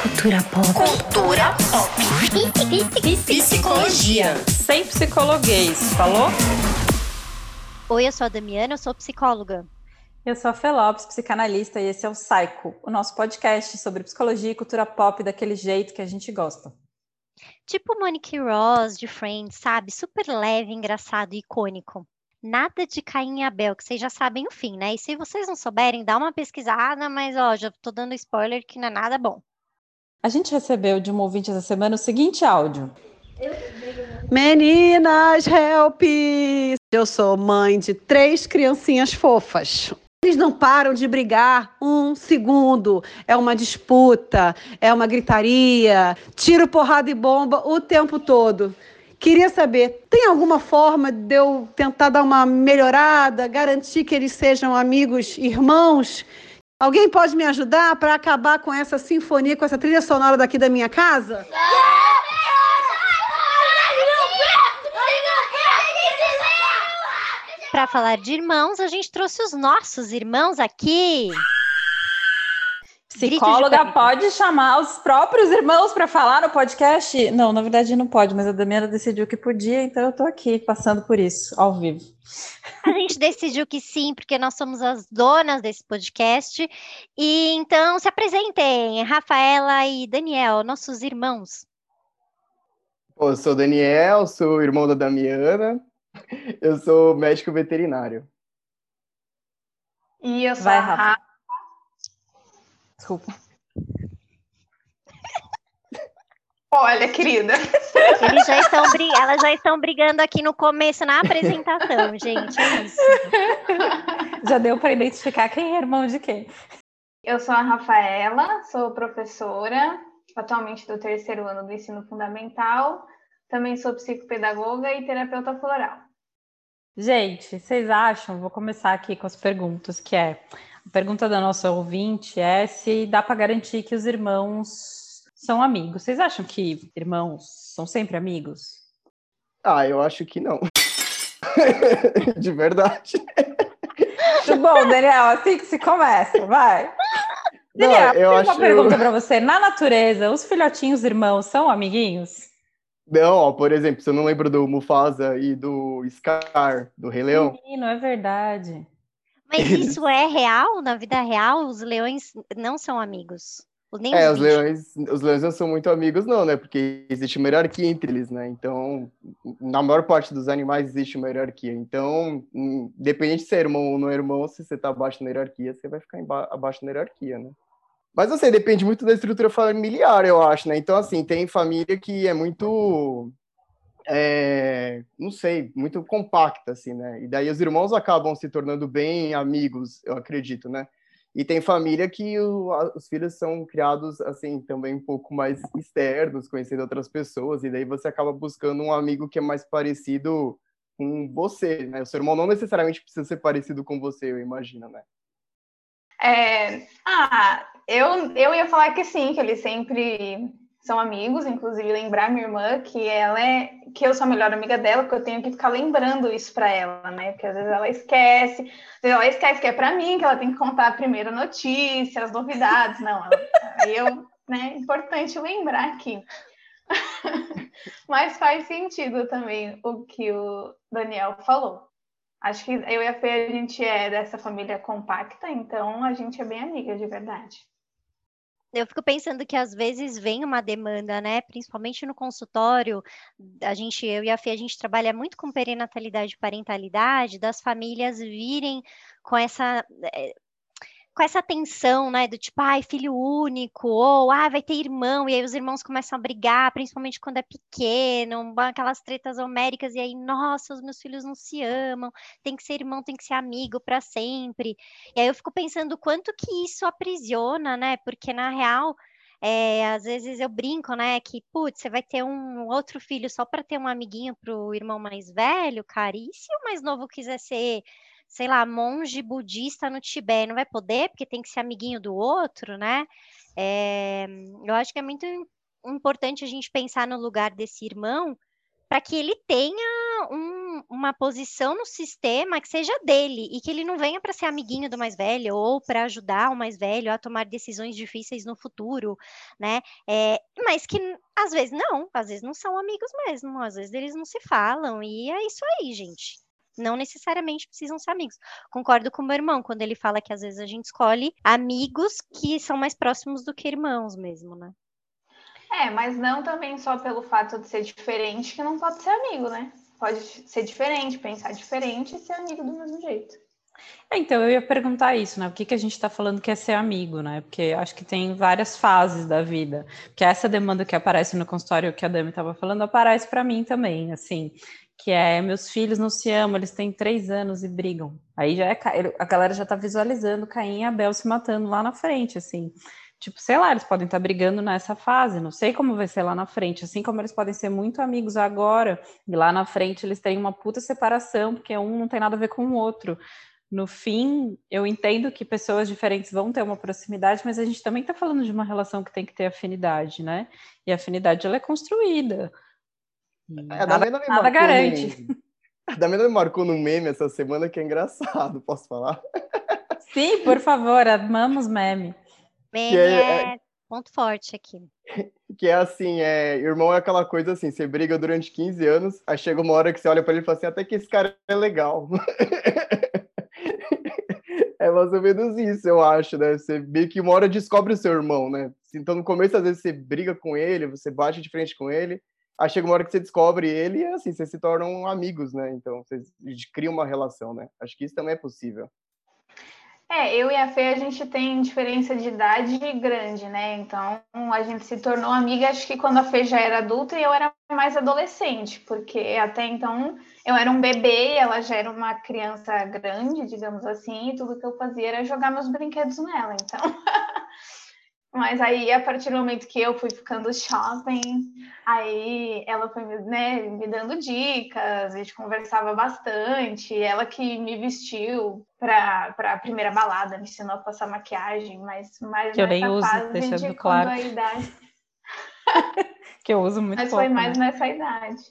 Cultura pop. Cultura pop. Psicologia. Sem psicologuês, falou? Oi, eu sou a Damiana, eu sou psicóloga. Eu sou a Felopes, psicanalista, e esse é o Psycho, o nosso podcast sobre psicologia e cultura pop daquele jeito que a gente gosta. Tipo Monique Ross de Friends, sabe? Super leve, engraçado e icônico. Nada de Caim e Abel, que vocês já sabem o fim, né? E se vocês não souberem, dá uma pesquisada, mas ó, já tô dando spoiler que não é nada bom. A gente recebeu de um ouvinte essa semana o seguinte áudio. Meninas, help! Eu sou mãe de três criancinhas fofas. Eles não param de brigar um segundo. É uma disputa, é uma gritaria, tiro, porrada e bomba o tempo todo. Queria saber, tem alguma forma de eu tentar dar uma melhorada, garantir que eles sejam amigos, irmãos? Alguém pode me ajudar para acabar com essa sinfonia, com essa trilha sonora daqui da minha casa? Para falar de irmãos, a gente trouxe os nossos irmãos aqui. Psicóloga pode chamar os próprios irmãos para falar no podcast? Não, na verdade não pode, mas a Damiana decidiu que podia, então eu estou aqui passando por isso, ao vivo. A gente decidiu que sim, porque nós somos as donas desse podcast. E então se apresentem, Rafaela e Daniel, nossos irmãos. eu sou Daniel, sou irmão da Damiana. Eu sou médico veterinário. E eu sou Vai, a Rafa. Desculpa. Olha, querida. Eles já estão bri- Elas já estão brigando aqui no começo, na apresentação, gente. É isso. Já deu para identificar quem é irmão de quem. Eu sou a Rafaela, sou professora, atualmente do terceiro ano do ensino fundamental. Também sou psicopedagoga e terapeuta floral. Gente, vocês acham? Vou começar aqui com as perguntas, que é a pergunta da nossa ouvinte é se dá para garantir que os irmãos são amigos. Vocês acham que irmãos são sempre amigos? Ah, eu acho que não. De verdade. Muito bom, Daniel, assim que se começa, vai. Não, Daniel, eu tem acho. uma pergunta para você. Na natureza, os filhotinhos irmãos são amiguinhos? Não, ó, por exemplo, você não lembra do Mufasa e do Scar, do Rei Leão? Menino, é verdade. Mas isso é real? Na vida real, os leões não são amigos. Nem É, os leões, os leões não são muito amigos, não, né? Porque existe uma hierarquia entre eles, né? Então, na maior parte dos animais existe uma hierarquia. Então, hum, independente se é irmão ou não é irmão, se você tá abaixo na hierarquia, você vai ficar abaixo na hierarquia, né? Mas, assim, depende muito da estrutura familiar, eu acho, né? Então, assim, tem família que é muito, é, não sei, muito compacta, assim, né? E daí os irmãos acabam se tornando bem amigos, eu acredito, né? E tem família que o- a- os filhos são criados, assim, também um pouco mais externos, conhecendo outras pessoas, e daí você acaba buscando um amigo que é mais parecido com você, né? O seu irmão não necessariamente precisa ser parecido com você, eu imagino, né? É, ah, eu, eu ia falar que sim, que eles sempre são amigos, inclusive lembrar minha irmã que ela é que eu sou a melhor amiga dela, porque eu tenho que ficar lembrando isso para ela, né? Porque às vezes ela esquece, às vezes ela esquece que é para mim, que ela tem que contar a primeira notícia, as novidades, não. ela- eu, né, importante lembrar aqui. Mas faz sentido também o que o Daniel falou. Acho que eu e a Fê, a gente é dessa família compacta, então a gente é bem amiga, de verdade. Eu fico pensando que às vezes vem uma demanda, né? Principalmente no consultório, a gente, eu e a Fê, a gente trabalha muito com perinatalidade e parentalidade, das famílias virem com essa eh, com essa tensão, né, do tipo, ai, filho único, ou ah, vai ter irmão, e aí os irmãos começam a brigar, principalmente quando é pequeno, aquelas tretas homéricas, e aí, nossa, os meus filhos não se amam, tem que ser irmão, tem que ser amigo para sempre. E aí eu fico pensando o quanto que isso aprisiona, né? Porque na real, é, às vezes eu brinco, né? Que, putz, você vai ter um outro filho só para ter um amiguinho pro irmão mais velho, cara. E se o mais novo quiser ser, sei lá, monge budista no Tibete, não vai poder, porque tem que ser amiguinho do outro, né? É, eu acho que é muito importante a gente pensar no lugar desse irmão para que ele tenha um, um, uma posição no sistema que seja dele e que ele não venha para ser amiguinho do mais velho ou para ajudar o mais velho a tomar decisões difíceis no futuro, né? É, mas que às vezes não, às vezes não são amigos mesmo, às vezes eles não se falam e é isso aí, gente não necessariamente precisam ser amigos. Concordo com o meu irmão quando ele fala que às vezes a gente escolhe amigos que são mais próximos do que irmãos mesmo, né? É, mas não também só pelo fato de ser diferente que não pode ser amigo, né? Pode ser diferente, pensar diferente e ser amigo do mesmo jeito. É, então, eu ia perguntar isso, né? O que, que a gente está falando que é ser amigo, né? Porque acho que tem várias fases da vida. Porque essa demanda que aparece no consultório que a Dami estava falando aparece para mim também, assim que é meus filhos não se amam, eles têm três anos e brigam. Aí já é a galera já tá visualizando Caim e Abel se matando lá na frente, assim. Tipo, sei lá, eles podem estar tá brigando nessa fase, não sei como vai ser lá na frente, assim como eles podem ser muito amigos agora, e lá na frente eles têm uma puta separação, porque um não tem nada a ver com o outro. No fim, eu entendo que pessoas diferentes vão ter uma proximidade, mas a gente também está falando de uma relação que tem que ter afinidade, né? E a afinidade ela é construída. É, nada, me nada garante. A Damena me marcou no meme essa semana que é engraçado, posso falar? Sim, por favor, amamos meme. Meme é, é, ponto forte aqui. Que é assim, é, irmão é aquela coisa assim, você briga durante 15 anos, aí chega uma hora que você olha para ele e fala assim, até que esse cara é legal. é mais ou menos isso, eu acho, né? Você meio que uma hora descobre o seu irmão, né? Então no começo, às vezes, você briga com ele, você bate de frente com ele, Aí chega uma hora que você descobre ele e assim, vocês se tornam amigos, né? Então, vocês criam uma relação, né? Acho que isso também é possível. É, eu e a Fê, a gente tem diferença de idade grande, né? Então, a gente se tornou amiga, acho que quando a Fê já era adulta e eu era mais adolescente, porque até então eu era um bebê ela já era uma criança grande, digamos assim, e tudo que eu fazia era jogar meus brinquedos nela. Então, Mas aí, a partir do momento que eu fui ficando shopping, aí ela foi né, me dando dicas, a gente conversava bastante. Ela que me vestiu para a primeira balada, me ensinou a passar maquiagem, mas mais que eu nem uso, deixando de claro. A idade... que eu uso muito Mas pouco, foi mais né? nessa idade.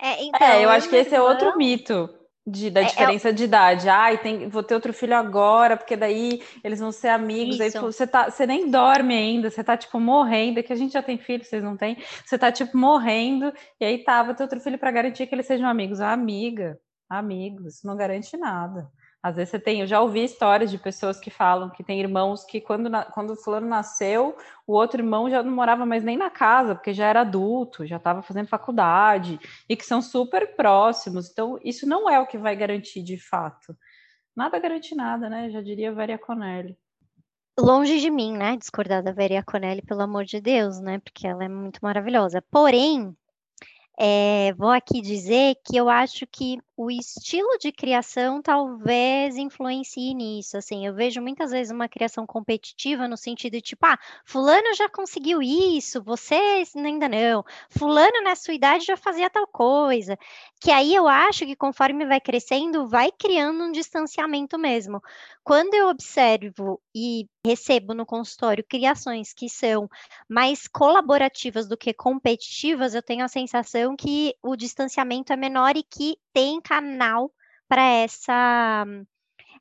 É, então, é eu acho que esse é outro mito de, da é, é diferença é... de idade. Ai, tem, vou ter outro filho agora, porque daí eles vão ser amigos. Isso. Aí você, tá, você nem dorme ainda, você tá tipo morrendo, que a gente já tem filho, vocês não têm. Você tá tipo morrendo, e aí tá, vou ter outro filho para garantir que eles sejam amigos. Ah, amiga, amigos, não garante nada. Às vezes você tem, eu já ouvi histórias de pessoas que falam que tem irmãos que quando, quando o fulano nasceu, o outro irmão já não morava mais nem na casa, porque já era adulto, já estava fazendo faculdade, e que são super próximos. Então, isso não é o que vai garantir de fato. Nada garante nada, né? Já diria Varia Conelli. Longe de mim, né? Discordar da Varia Conelli, pelo amor de Deus, né? Porque ela é muito maravilhosa. Porém, é, vou aqui dizer que eu acho que o estilo de criação talvez influencie nisso. Assim, eu vejo muitas vezes uma criação competitiva no sentido de tipo, ah, fulano já conseguiu isso, você ainda não. Fulano na sua idade já fazia tal coisa. Que aí eu acho que conforme vai crescendo, vai criando um distanciamento mesmo. Quando eu observo e recebo no consultório criações que são mais colaborativas do que competitivas, eu tenho a sensação que o distanciamento é menor e que tem canal para essa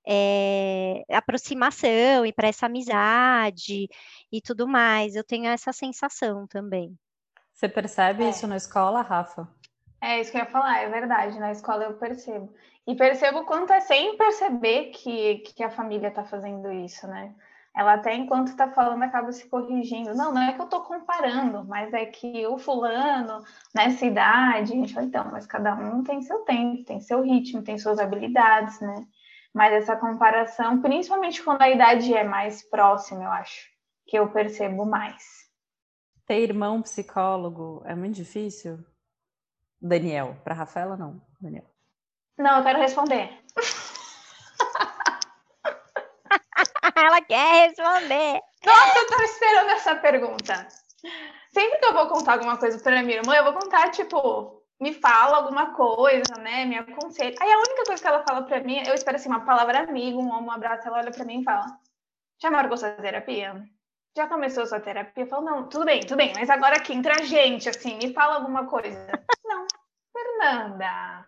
é, aproximação e para essa amizade e tudo mais. Eu tenho essa sensação também. Você percebe é. isso na escola, Rafa? É isso que eu ia falar, é verdade. Na escola eu percebo. E percebo o quanto é sem perceber que, que a família está fazendo isso, né? Ela até enquanto está falando acaba se corrigindo. Não, não é que eu estou comparando, mas é que o fulano, nessa idade, a gente fala, então, mas cada um tem seu tempo, tem seu ritmo, tem suas habilidades, né? Mas essa comparação, principalmente quando a idade é mais próxima, eu acho, que eu percebo mais. Ter irmão psicólogo é muito difícil? Daniel, para Rafaela não, Daniel. Não, eu quero responder. Ela quer responder. Nossa, eu tô esperando essa pergunta. Sempre que eu vou contar alguma coisa para minha irmã, eu vou contar, tipo, me fala alguma coisa, né? Me aconselha. Aí a única coisa que ela fala para mim, eu espero assim, uma palavra amigo, um, um abraço, ela olha para mim e fala: Já marcou sua terapia? Já começou sua terapia? Eu falo, não, tudo bem, tudo bem, mas agora aqui, entre a gente, assim, me fala alguma coisa. não, Fernanda,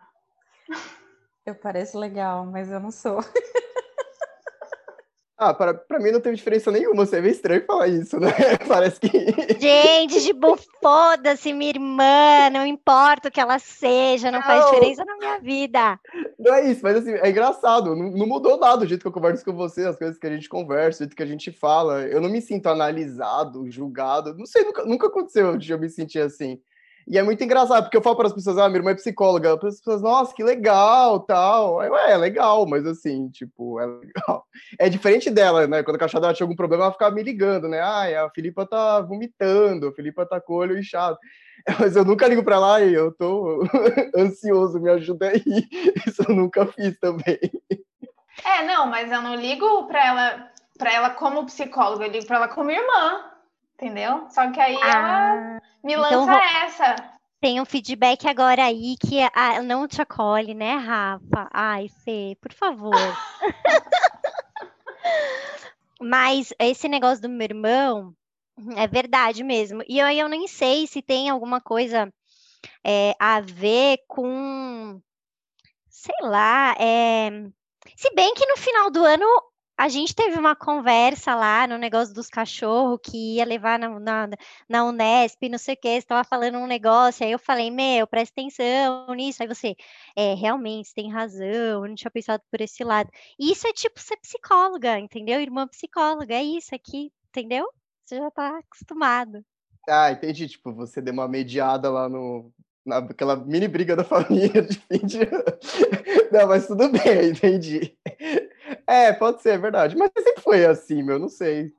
Eu pareço legal, mas eu não sou. Ah, para, pra mim não teve diferença nenhuma. Você é meio estranho falar isso, né? Parece que. Gente, tipo, foda-se, minha irmã, não importa o que ela seja, não, não, faz diferença na minha vida. Não é isso, mas assim, é engraçado, não, não, mudou nada o jeito que eu converso com você, as coisas que a gente conversa, o jeito que a gente fala. Eu não me sinto analisado, julgado. Não sei, nunca, nunca aconteceu de eu me sentir assim. E é muito engraçado, porque eu falo para as pessoas, ah, minha irmã é psicóloga. As pessoas, nossa, que legal, tal. Ué, é legal, mas assim, tipo, é legal. É diferente dela, né? Quando a cachorra tinha algum problema, ela ficava me ligando, né? Ah, a Filipa tá vomitando, a Filipa tá com o olho inchado. Mas eu nunca ligo para lá e eu tô ansioso, me ajuda aí. Isso eu nunca fiz também. É, não, mas eu não ligo para ela, para ela como psicóloga, eu ligo para ela como irmã. Entendeu? Só que aí ah, ela me então lança então, essa. Tem um feedback agora aí que ah, não te acolhe, né, Rafa? Ai, Fê, por favor. Mas esse negócio do meu irmão é verdade mesmo. E aí eu nem sei se tem alguma coisa é, a ver com, sei lá, é... se bem que no final do ano a gente teve uma conversa lá no negócio dos cachorros que ia levar na, na, na Unesp, não sei o que, você estava falando um negócio, aí eu falei, meu, presta atenção nisso. Aí você, é, realmente, tem razão, eu não tinha pensado por esse lado. Isso é tipo ser psicóloga, entendeu? Irmã psicóloga, é isso aqui, entendeu? Você já está acostumado. Ah, entendi. Tipo, você deu uma mediada lá no, naquela mini briga da família de fim de ano. Não, mas tudo bem, entendi. É, pode ser, é verdade. Mas sempre foi assim, meu, não sei.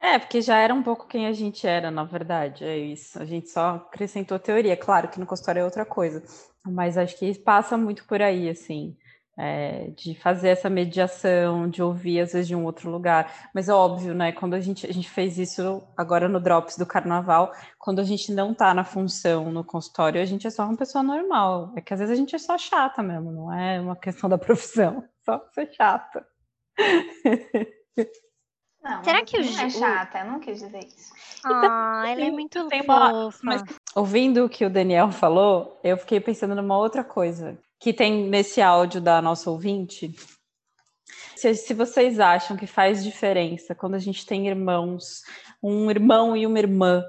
É, porque já era um pouco quem a gente era, na verdade, é isso. A gente só acrescentou teoria. Claro que no consultório é outra coisa, mas acho que passa muito por aí, assim é, de fazer essa mediação, de ouvir às vezes de um outro lugar. Mas é óbvio, né? Quando a gente, a gente fez isso agora no Drops do Carnaval, quando a gente não tá na função no consultório, a gente é só uma pessoa normal. É que às vezes a gente é só chata mesmo, não é uma questão da profissão, só ser chata. Não, Será que o não é chata? Eu não quis dizer isso. Ah, ela é muito tem uma... Mas, ouvindo o que o Daniel falou, eu fiquei pensando numa outra coisa que tem nesse áudio da nossa ouvinte. Se, se, vocês acham que faz diferença quando a gente tem irmãos, um irmão e uma irmã,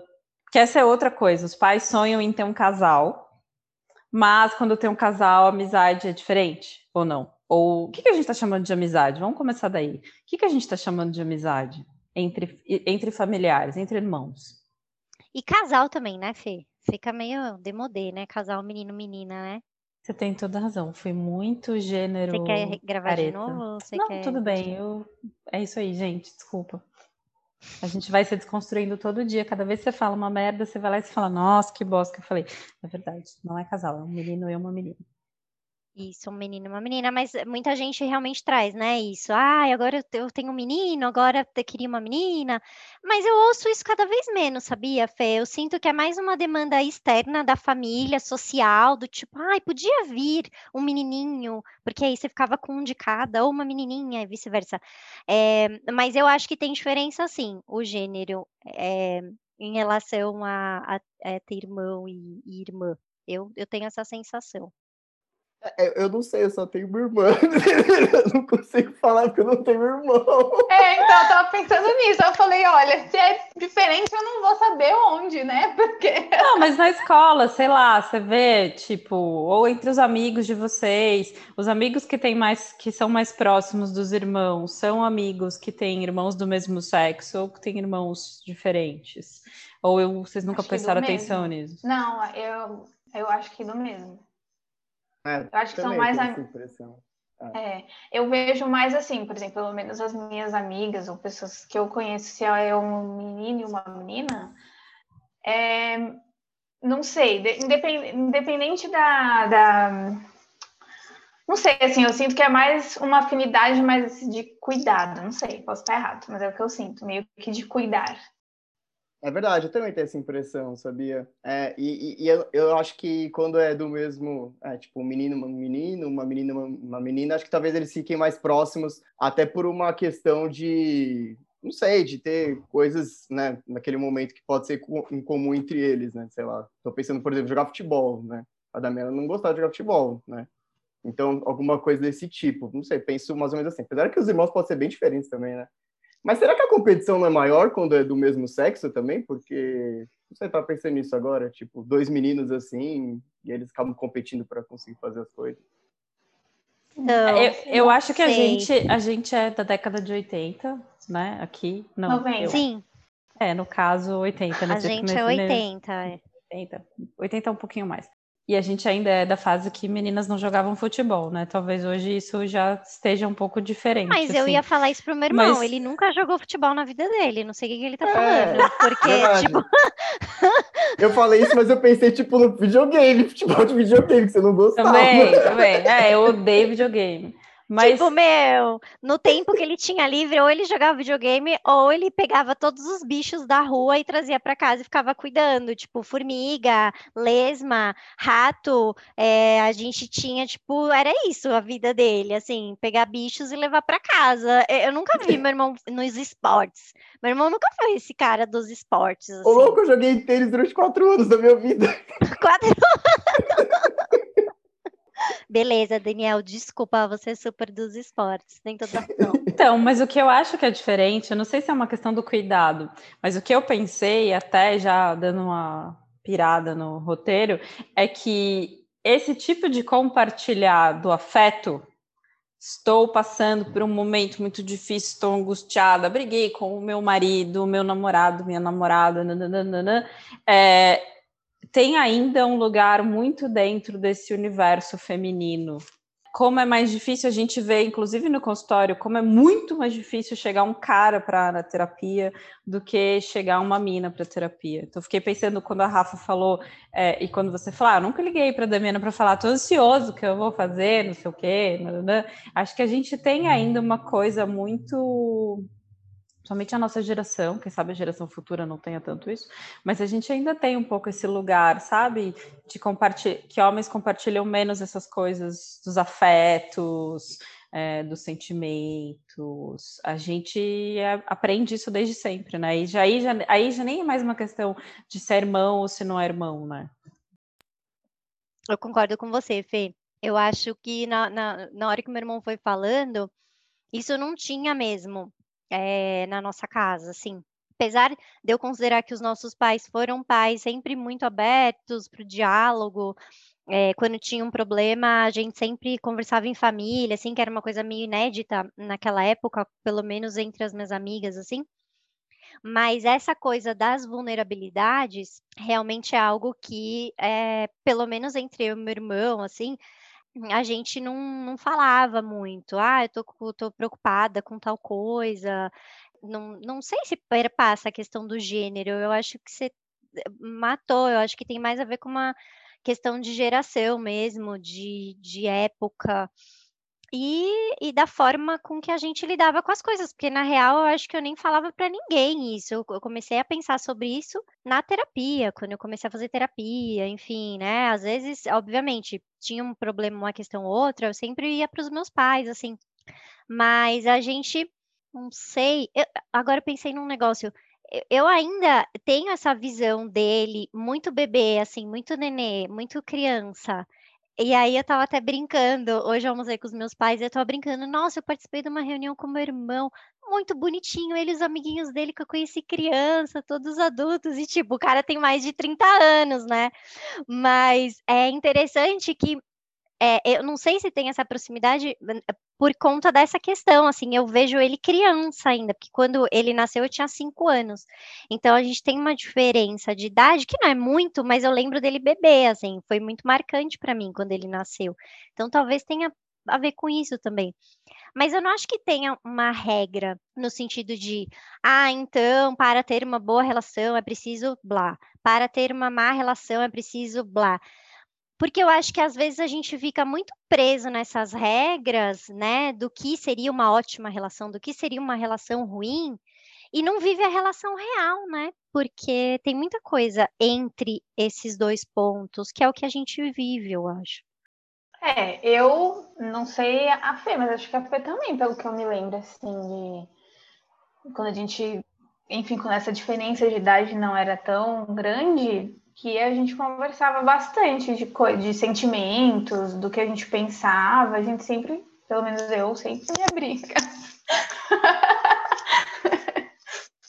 que essa é outra coisa, os pais sonham em ter um casal, mas quando tem um casal, a amizade é diferente, ou não? Ou o que, que a gente está chamando de amizade? Vamos começar daí. O que, que a gente está chamando de amizade entre, entre familiares, entre irmãos? E casal também, né, Fê? Fica meio demodê, né? Casal menino-menina, né? Você tem toda razão. Foi muito gênero. Você quer gravar careta. de novo? Não, quer... tudo bem. Eu... É isso aí, gente. Desculpa. A gente vai se desconstruindo todo dia. Cada vez que você fala uma merda, você vai lá e você fala, nossa, que bosta que eu falei. É verdade, não é casal, é um menino e uma menina. Isso, um menino e uma menina, mas muita gente realmente traz, né? Isso. Ah, agora eu tenho um menino, agora eu queria uma menina. Mas eu ouço isso cada vez menos, sabia, Fê? Eu sinto que é mais uma demanda externa da família, social, do tipo, ai, podia vir um menininho, porque aí você ficava com um de cada, ou uma menininha, e vice-versa. É, mas eu acho que tem diferença, sim, o gênero é, em relação a, a, a ter irmão e, e irmã. Eu, eu tenho essa sensação. É, eu não sei, eu só tenho uma irmã. eu não consigo falar porque eu não tenho irmão. É, então eu tava pensando nisso. Eu falei, olha, se é diferente, eu não vou saber onde, né? Porque. Não, mas na escola, sei lá, você vê, tipo, ou entre os amigos de vocês, os amigos que têm mais, que são mais próximos dos irmãos, são amigos que têm irmãos do mesmo sexo ou que têm irmãos diferentes? Ou eu, vocês nunca acho prestaram atenção nisso? Não, eu, eu acho que do mesmo. É, eu acho que são mais. A... É. é. eu vejo mais assim, por exemplo, pelo menos as minhas amigas ou pessoas que eu conheço, se é um menino e uma menina, é, não sei, independente da, da, Não sei, assim, eu sinto que é mais uma afinidade mais de cuidado, não sei, posso estar errado, mas é o que eu sinto, meio que de cuidar. É verdade, eu também tenho essa impressão, sabia? É, e, e eu, eu, acho que quando é do mesmo, é, tipo, um menino, um menino, uma menina, uma, uma menina, acho que talvez eles fiquem mais próximos, até por uma questão de, não sei, de ter coisas, né, naquele momento que pode ser comum entre eles, né? Sei lá, tô pensando, por exemplo, jogar futebol, né? A Damiana não gostava de jogar futebol, né? Então, alguma coisa desse tipo. Não sei, penso mais ou menos assim. Apesar que os irmãos podem ser bem diferentes também, né? Mas será que a competição não é maior quando é do mesmo sexo também? Porque você tá pensando nisso agora, tipo, dois meninos assim, e eles acabam competindo para conseguir fazer as coisas. Não, eu, eu acho que a gente, a gente é da década de 80, né? Aqui. Não, 90. Sim. É, no caso, 80. Nesse, a gente é 80. É. 80. 80 é um pouquinho mais. E a gente ainda é da fase que meninas não jogavam futebol, né? Talvez hoje isso já esteja um pouco diferente. Mas assim. eu ia falar isso pro meu irmão. Mas... Ele nunca jogou futebol na vida dele. Não sei o que, que ele tá é, falando. É, porque, verdade. tipo. eu falei isso, mas eu pensei, tipo, no videogame, futebol de videogame, que você não gostava. Também, também. É, eu odeio videogame. Mas... Tipo, meu, no tempo que ele tinha livre, ou ele jogava videogame, ou ele pegava todos os bichos da rua e trazia para casa e ficava cuidando. Tipo, formiga, lesma, rato. É, a gente tinha, tipo, era isso a vida dele, assim, pegar bichos e levar para casa. Eu nunca vi meu irmão nos esportes. Meu irmão nunca foi esse cara dos esportes. Assim. Ô, louco, eu joguei tênis durante quatro anos da minha vida. quatro anos? Beleza, Daniel, desculpa, você é super dos esportes, tem toda razão. Então, mas o que eu acho que é diferente, eu não sei se é uma questão do cuidado, mas o que eu pensei, até já dando uma pirada no roteiro, é que esse tipo de compartilhar do afeto, estou passando por um momento muito difícil, estou angustiada, briguei com o meu marido, meu namorado, minha namorada, nananana, é, tem ainda um lugar muito dentro desse universo feminino. Como é mais difícil a gente ver, inclusive no consultório, como é muito mais difícil chegar um cara para a terapia do que chegar uma mina para terapia. Então, fiquei pensando quando a Rafa falou, é, e quando você falou, ah, nunca liguei para a Damiana para falar, tô ansioso que eu vou fazer, não sei o quê. Acho que a gente tem ainda uma coisa muito somente a nossa geração, quem sabe a geração futura não tenha tanto isso, mas a gente ainda tem um pouco esse lugar, sabe, de compartilhar, que homens compartilham menos essas coisas dos afetos, é, dos sentimentos. A gente é, aprende isso desde sempre, né? E já, aí, já, aí já nem é mais uma questão de ser irmão ou se não é irmão, né? Eu concordo com você, Fê. Eu acho que na, na, na hora que meu irmão foi falando, isso não tinha mesmo é, na nossa casa, assim. Apesar de eu considerar que os nossos pais foram pais sempre muito abertos para o diálogo, é, quando tinha um problema, a gente sempre conversava em família, assim, que era uma coisa meio inédita naquela época, pelo menos entre as minhas amigas, assim. Mas essa coisa das vulnerabilidades realmente é algo que, é, pelo menos entre eu e meu irmão, assim, a gente não, não falava muito. Ah, eu tô, tô preocupada com tal coisa. Não, não sei se perpassa a questão do gênero. Eu acho que você matou. Eu acho que tem mais a ver com uma questão de geração mesmo, de, de época. E, e, da forma com que a gente lidava com as coisas, porque na real eu acho que eu nem falava para ninguém isso. Eu, comecei a pensar sobre isso na terapia, quando eu comecei a fazer terapia, enfim, né? Às vezes, obviamente, tinha um problema, uma questão ou outra, eu sempre ia para os meus pais, assim. Mas a gente, não sei. Eu, agora eu pensei num negócio eu ainda tenho essa visão dele muito bebê, assim, muito nenê, muito criança. E aí eu tava até brincando, hoje eu almocei com os meus pais e eu tava brincando, nossa, eu participei de uma reunião com meu irmão, muito bonitinho, ele e os amiguinhos dele que eu conheci criança, todos adultos, e tipo, o cara tem mais de 30 anos, né? Mas é interessante que é, eu não sei se tem essa proximidade por conta dessa questão, assim, eu vejo ele criança ainda, porque quando ele nasceu eu tinha cinco anos, então a gente tem uma diferença de idade que não é muito, mas eu lembro dele bebê, assim, foi muito marcante para mim quando ele nasceu, então talvez tenha a ver com isso também. Mas eu não acho que tenha uma regra no sentido de, ah, então, para ter uma boa relação é preciso blá, para ter uma má relação é preciso blá porque eu acho que às vezes a gente fica muito preso nessas regras, né, do que seria uma ótima relação, do que seria uma relação ruim, e não vive a relação real, né? Porque tem muita coisa entre esses dois pontos, que é o que a gente vive, eu acho. É, eu não sei a Fê, mas acho que a Fê também, pelo que eu me lembro, assim, de quando a gente, enfim, quando essa diferença de idade não era tão grande, que a gente conversava bastante de, de sentimentos, do que a gente pensava. A gente sempre, pelo menos eu, sempre me brinca.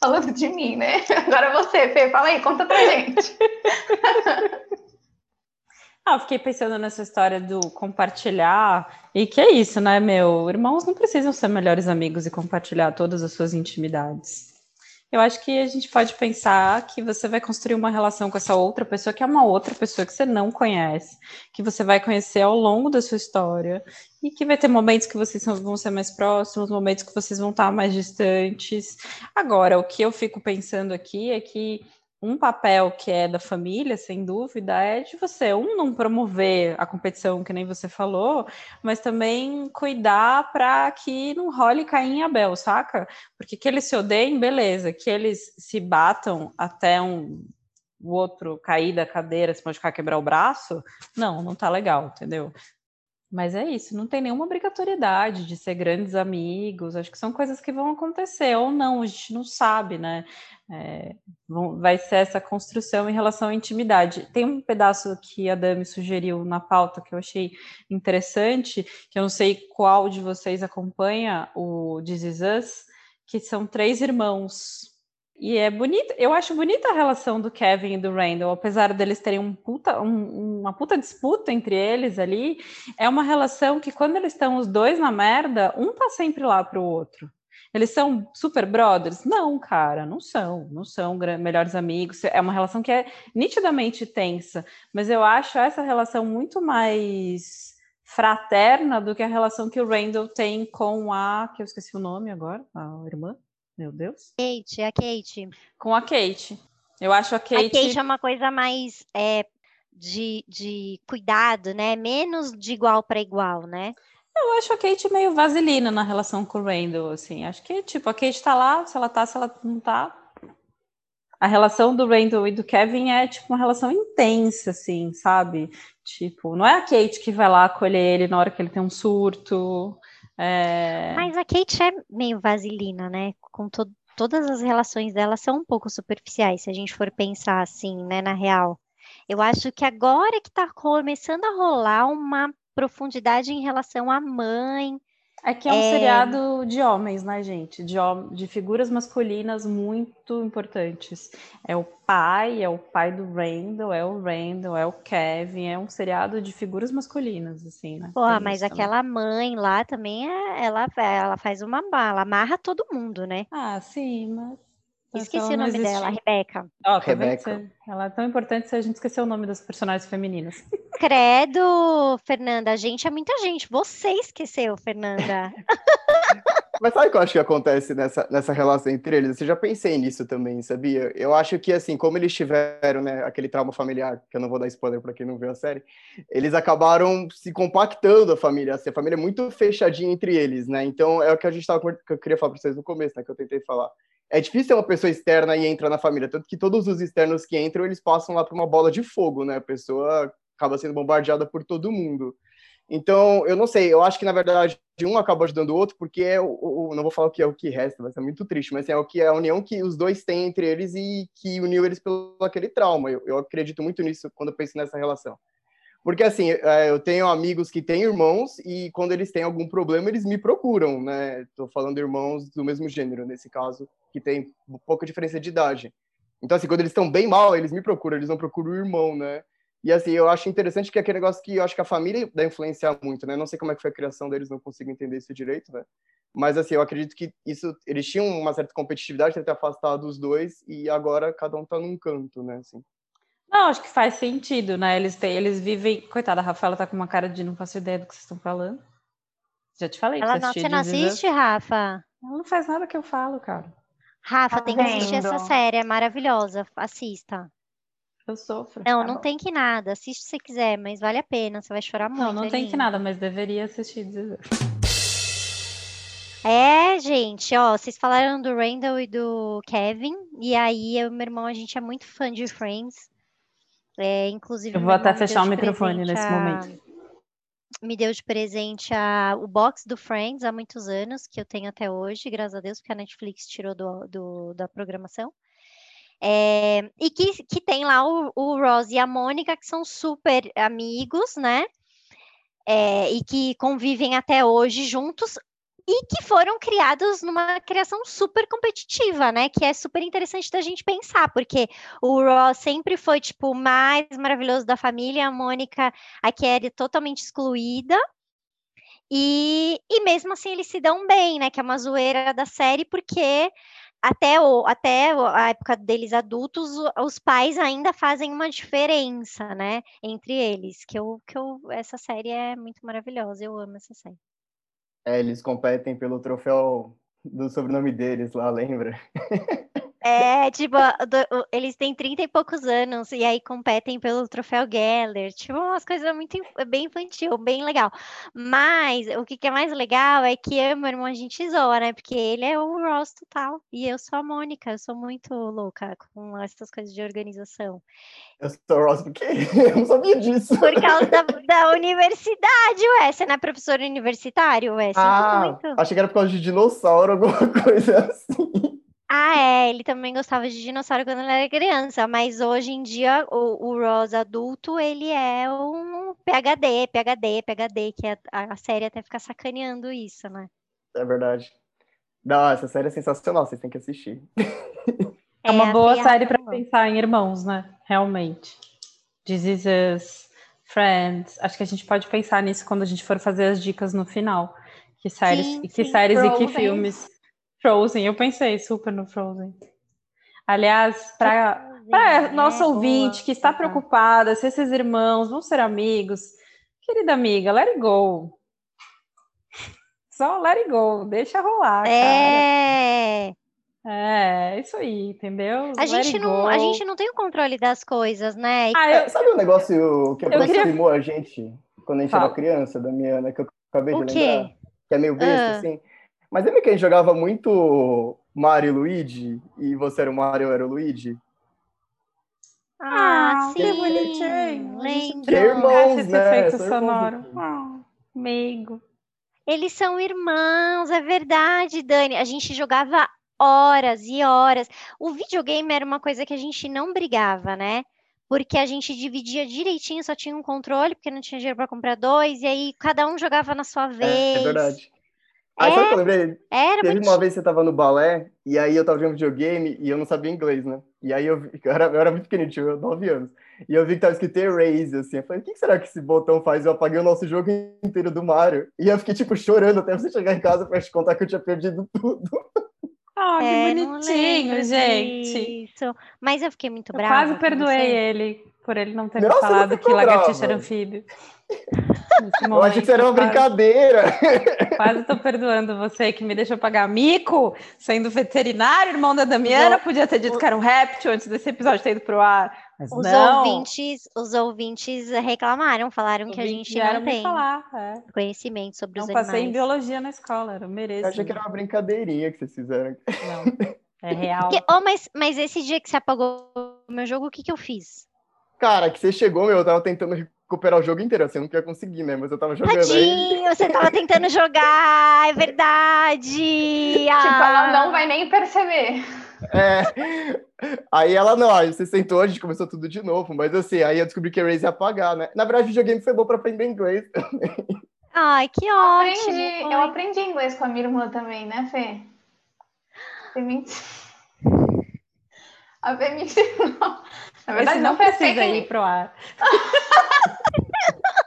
Falando de mim, né? Agora você, Fê, fala aí, conta pra gente. Ah, eu fiquei pensando nessa história do compartilhar, e que é isso, né, meu? Irmãos não precisam ser melhores amigos e compartilhar todas as suas intimidades. Eu acho que a gente pode pensar que você vai construir uma relação com essa outra pessoa, que é uma outra pessoa que você não conhece, que você vai conhecer ao longo da sua história, e que vai ter momentos que vocês vão ser mais próximos, momentos que vocês vão estar mais distantes. Agora, o que eu fico pensando aqui é que um papel que é da família, sem dúvida, é de você, um, não promover a competição, que nem você falou, mas também cuidar para que não role Caim e Abel, saca? Porque que eles se odeiem, beleza, que eles se batam até um o outro cair da cadeira, se machucar, quebrar o braço, não, não tá legal, entendeu? Mas é isso, não tem nenhuma obrigatoriedade de ser grandes amigos, acho que são coisas que vão acontecer, ou não, a gente não sabe, né? É, vai ser essa construção em relação à intimidade. Tem um pedaço que a Dami sugeriu na pauta que eu achei interessante, que eu não sei qual de vocês acompanha o This Is Us, que são três irmãos. E é bonita, eu acho bonita a relação do Kevin e do Randall, apesar deles terem um puta, um, uma puta disputa entre eles ali, é uma relação que quando eles estão os dois na merda, um tá sempre lá pro outro. Eles são super brothers? Não, cara, não são. Não são melhores amigos. É uma relação que é nitidamente tensa, mas eu acho essa relação muito mais fraterna do que a relação que o Randall tem com a. que eu esqueci o nome agora, a irmã. Meu Deus. Kate, a Kate. Com a Kate. Eu acho a Kate. A Kate é uma coisa mais é, de, de cuidado, né? Menos de igual para igual, né? Eu acho a Kate meio vaselina na relação com o Randall, assim. Acho que, tipo, a Kate tá lá, se ela tá, se ela não tá. A relação do Randall e do Kevin é, tipo, uma relação intensa, assim, sabe? Tipo, não é a Kate que vai lá acolher ele na hora que ele tem um surto. É... Mas a Kate é meio vaselina, né? Com to todas as relações dela são um pouco superficiais, se a gente for pensar assim, né, na real. Eu acho que agora que tá começando a rolar uma profundidade em relação à mãe. É que é um é... seriado de homens, né, gente? De, de figuras masculinas muito importantes. É o pai, é o pai do Randall, é o Randall, é o Kevin. É um seriado de figuras masculinas, assim, né? Pô, mas aquela mãe lá também, é, ela, ela faz uma bala, amarra todo mundo, né? Ah, sim, mas Esqueci o nome existe. dela, Rebeca. Ó, oh, Rebeca. Ela é tão importante se a gente esqueceu o nome das personagens femininas. Credo, Fernanda, a gente é muita gente. Você esqueceu, Fernanda. Mas sabe o que eu acho que acontece nessa, nessa relação entre eles? Eu já pensei nisso também, sabia? Eu acho que, assim, como eles tiveram né, aquele trauma familiar, que eu não vou dar spoiler para quem não viu a série, eles acabaram se compactando a família. Assim, a família é muito fechadinha entre eles, né? Então, é o que a gente tava, que eu queria falar para vocês no começo, né? Que eu tentei falar é difícil ter uma pessoa externa e entra na família, tanto que todos os externos que entram, eles passam lá para uma bola de fogo, né? A pessoa acaba sendo bombardeada por todo mundo. Então, eu não sei, eu acho que na verdade um acaba ajudando o outro, porque é o, o, não vou falar o que é o que resta, vai ser muito triste, mas é o que é a união que os dois têm entre eles e que uniu eles pelo aquele trauma. Eu, eu acredito muito nisso quando eu penso nessa relação. Porque, assim, é, eu tenho amigos que têm irmãos e quando eles têm algum problema, eles me procuram, né? Estou falando irmãos do mesmo gênero, nesse caso, que tem pouca diferença de idade. Então, assim, quando eles estão bem mal, eles me procuram, eles não procuram o irmão, né? E, assim, eu acho interessante que é aquele negócio que eu acho que a família dá influenciar muito, né? Não sei como é que foi a criação deles, não consigo entender isso direito, né? Mas, assim, eu acredito que isso, eles tinham uma certa competitividade, ter afastado os dois e agora cada um tá num canto, né? Assim. Não, acho que faz sentido, né? Eles, têm, eles vivem. Coitada, a Rafaela tá com uma cara de não faço ideia do que vocês estão falando. Já te falei. Ela não, você não assiste, Rafa? Ela não faz nada que eu falo, cara. Rafa, tá tem vendo? que assistir essa série, é maravilhosa. Assista. Eu sofro. Não, tá não bom. tem que nada. Assiste se você quiser, mas vale a pena. Você vai chorar muito. Não, não tem que nada, mas deveria assistir. É, gente, ó, vocês falaram do Randall e do Kevin, e aí eu e meu irmão, a gente é muito fã de Friends. É, inclusive, eu vou até fechar o microfone nesse a... momento. Me deu de presente a... o box do Friends há muitos anos, que eu tenho até hoje, graças a Deus, porque a Netflix tirou do, do da programação. É, e que, que tem lá o, o Ross e a Mônica, que são super amigos, né? É, e que convivem até hoje juntos, e que foram criados numa criação super competitiva, né? Que é super interessante da gente pensar, porque o Ross sempre foi, tipo, o mais maravilhoso da família, a Mônica, a Kelly, totalmente excluída. E, e mesmo assim eles se dão bem, né? Que é uma zoeira da série, porque até, o, até a época deles adultos, os pais ainda fazem uma diferença, né? Entre eles. Que, eu, que eu, essa série é muito maravilhosa, eu amo essa série. É, eles competem pelo troféu do sobrenome deles lá, lembra? É, tipo, do, eles têm 30 e poucos anos e aí competem pelo troféu Geller. Tipo, umas coisas muito bem infantil, bem legal. Mas o que, que, é mais legal é que eu e meu irmão a gente zoa, né? Porque ele é o Ross total e eu sou a Mônica. Eu sou muito louca com essas coisas de organização. Eu sou o Ross porque eu não sabia disso. Por causa da, da universidade, ué. Você não é professor universitário, ué? Ah, muito... achei que era por causa de dinossauro, alguma coisa assim. Ah, é, ele também gostava de dinossauro quando ele era criança, mas hoje em dia o, o Ross adulto, ele é um PhD, PhD, PhD, que a, a série até fica sacaneando isso, né? É verdade. Não, essa série é sensacional, vocês têm que assistir. É uma é, boa série para pensar em irmãos, né? Realmente. Diseases, Friends. Acho que a gente pode pensar nisso quando a gente for fazer as dicas no final. Que séries, sim, que sim. séries e que filmes Frozen, eu pensei super no Frozen. Aliás, para é, nosso ouvinte que está preocupada se esses irmãos vão ser amigos, querida amiga, let it go. Só let it go, deixa rolar. É. Cara. É, isso aí, entendeu? A gente, não, a gente não tem o controle das coisas, né? Ah, eu... Sabe um negócio que aproximou queria... a gente quando a gente Fala. era criança, Damiana, que eu acabei o de quê? lembrar? Que é meio besta, ah. assim. Mas lembra que a gente jogava muito Mario e Luigi? E você era o Mario, eu era o Luigi? Ah, ah sim. Que bonitinho. Lembro. Que irmãos, esse né? efeito sonoro. Ah, meigo. Eles são irmãos, é verdade, Dani. A gente jogava horas e horas. O videogame era uma coisa que a gente não brigava, né? Porque a gente dividia direitinho, só tinha um controle, porque não tinha dinheiro para comprar dois, e aí cada um jogava na sua vez. É, é verdade. Aí é, sabe o que eu lembrei? Era Teve muito... uma vez que você tava no balé, e aí eu tava jogando videogame e eu não sabia inglês, né? E aí eu, vi, eu, era, eu era muito pequenininho, tinha 9 anos. E eu vi que tava escrito Erase, assim. Eu falei, o que será que esse botão faz? Eu apaguei o nosso jogo inteiro do Mario. E eu fiquei, tipo, chorando até você chegar em casa pra te contar que eu tinha perdido tudo. Ah, que é, bonitinho, gente. Isso. Mas eu fiquei muito eu brava. Quase perdoei ele por ele não ter Nossa, me falado que lagartixa era anfíbio. Eu achei que era uma quase, brincadeira. Quase estou perdoando você que me deixou pagar mico, sendo veterinário, irmão da Damiana. Podia ter dito que era um réptil antes desse episódio ter ido pro ar. Mas os, não. Ouvintes, os ouvintes reclamaram, falaram que a gente não tem falar, é. conhecimento sobre não os animais. Não passei em biologia na escola, eu mereço. Eu achei que era uma brincadeirinha que vocês fizeram. Não, é real. Porque, oh, mas, mas esse dia que você apagou o meu jogo, o que, que eu fiz? Cara, que você chegou, meu, eu tava tentando recuperar o jogo inteiro, assim, eu não queria conseguir, né? Mas eu tava jogando Tadinho, aí. você tava tentando jogar, é verdade! Tipo, ela não vai nem perceber. É. Aí ela, não, aí você sentou, a gente começou tudo de novo, mas assim, aí eu descobri que a Raze ia apagar, né? Na verdade, o videogame foi bom pra aprender inglês também. Ai, que eu ótimo! Aprendi, eu aprendi inglês com a minha irmã também, né, Fê? Fê me... A Fê me ensinou. Na verdade, não, não precisa ir pro ar.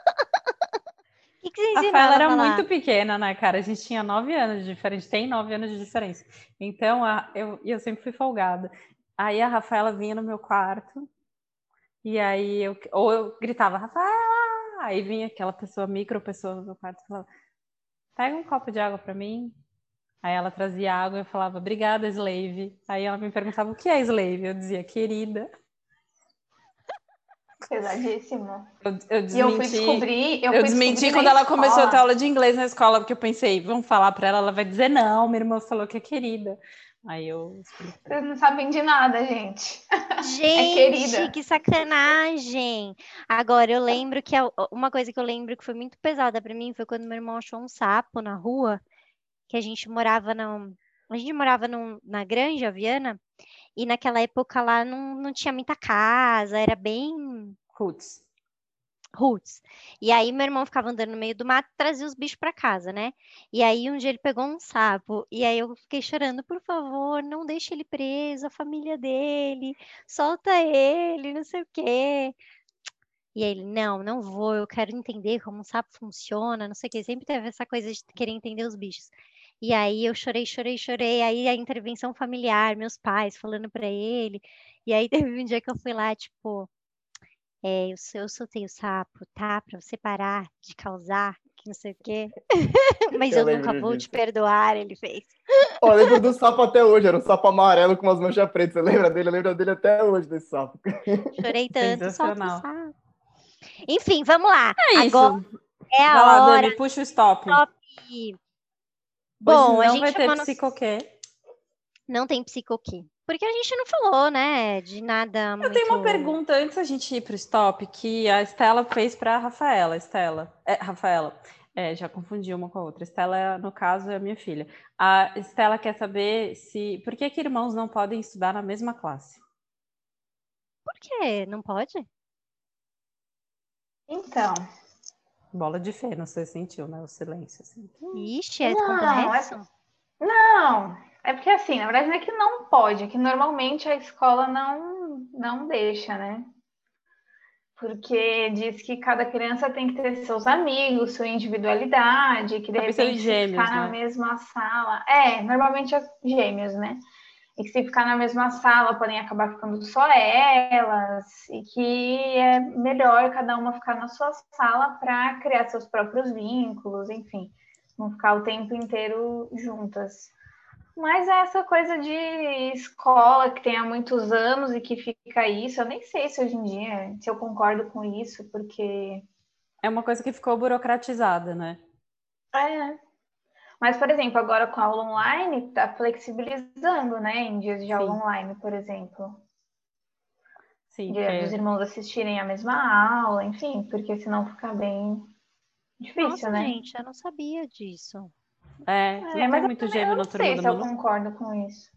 que, a Rafaela era muito pequena, né, cara? A gente tinha nove anos de diferença, tem nove anos de diferença. Então, a, eu, eu sempre fui folgada. Aí a Rafaela vinha no meu quarto, e aí eu, ou eu gritava, Rafaela! Aí vinha aquela pessoa, micro pessoa no meu quarto, e falava, pega um copo de água para mim. Aí ela trazia água e eu falava, obrigada, Slave. Aí ela me perguntava, o que é Slave? Eu dizia, querida. Pesadíssimo. Eu, eu desmenti, e eu fui descobrir. Eu, eu fui desmenti descobrir quando ela escola. começou a ter aula de inglês na escola, porque eu pensei, vamos falar para ela, ela vai dizer não. Minha irmã falou que é querida. Aí eu expliquei. Vocês não sabem de nada, gente. É gente, é que sacanagem. Agora, eu lembro que uma coisa que eu lembro que foi muito pesada para mim foi quando meu irmão achou um sapo na rua, que a gente morava na. A gente morava num, na Granja Viana, E naquela época lá não, não tinha muita casa, era bem Roots. roots. E aí meu irmão ficava andando no meio do mato e trazia os bichos para casa, né? E aí um dia ele pegou um sapo e aí eu fiquei chorando, por favor, não deixe ele preso, a família dele, solta ele, não sei o quê. E aí ele, não, não vou, eu quero entender como um sapo funciona, não sei o quê. Sempre teve essa coisa de querer entender os bichos. E aí eu chorei, chorei, chorei. Aí a intervenção familiar, meus pais falando para ele. E aí teve um dia que eu fui lá, tipo, é, eu, eu soltei o sapo, tá? Pra você parar de causar, que não sei o quê. Mas Eu eu, nunca vou disso. te perdoar, ele fez. Ó, eu lembro do sapo até hoje, era um sapo amarelo com umas manchas pretas. Você lembra dele? Eu lembro dele até hoje, desse sapo. Chorei tanto, Sensacional. sapo. Enfim, vamos lá. É isso. Agora é a Vai lá, hora Dani, puxa o stop. Stop. Bom, a não gente vai ter chamou no- psicoquê. não tem psicoquê. Porque a gente não falou, né, de nada Eu muito... tenho uma pergunta antes da gente ir pro stop que a Estela fez para a Rafaela. Estela, é, Rafaela, é, já confundi uma com a outra. Estela, no caso, é a minha filha. A Estela quer saber se por que, que irmãos não podem estudar na mesma classe. Por quê? Não pode? Então, Bola de fé, não sei se sentiu, né? O silêncio. Assim. Ixi, é Não, complexo? não, é porque assim, na verdade não é que não pode, é que normalmente a escola não, não deixa, né? Porque diz que cada criança tem que ter seus amigos, sua individualidade, que de Talvez serem repente gêmeos, ficar na né? mesma sala. É, normalmente é gêmeos, né? E que se ficar na mesma sala podem acabar ficando só elas, e que é melhor cada uma ficar na sua sala para criar seus próprios vínculos, enfim, não ficar o tempo inteiro juntas. Mas é essa coisa de escola que tem há muitos anos e que fica isso, eu nem sei se hoje em dia, se eu concordo com isso, porque É uma coisa que ficou burocratizada, né? É. Mas, por exemplo, agora com a aula online, tá flexibilizando, né? Em dias de aula Sim. online, por exemplo. Sim, De, é, dos irmãos assistirem a mesma aula, enfim, porque senão fica bem difícil, Nossa, né? gente, eu não sabia disso. é, É, não mas tem eu muito eu na não turma sei do se eu concordo com isso.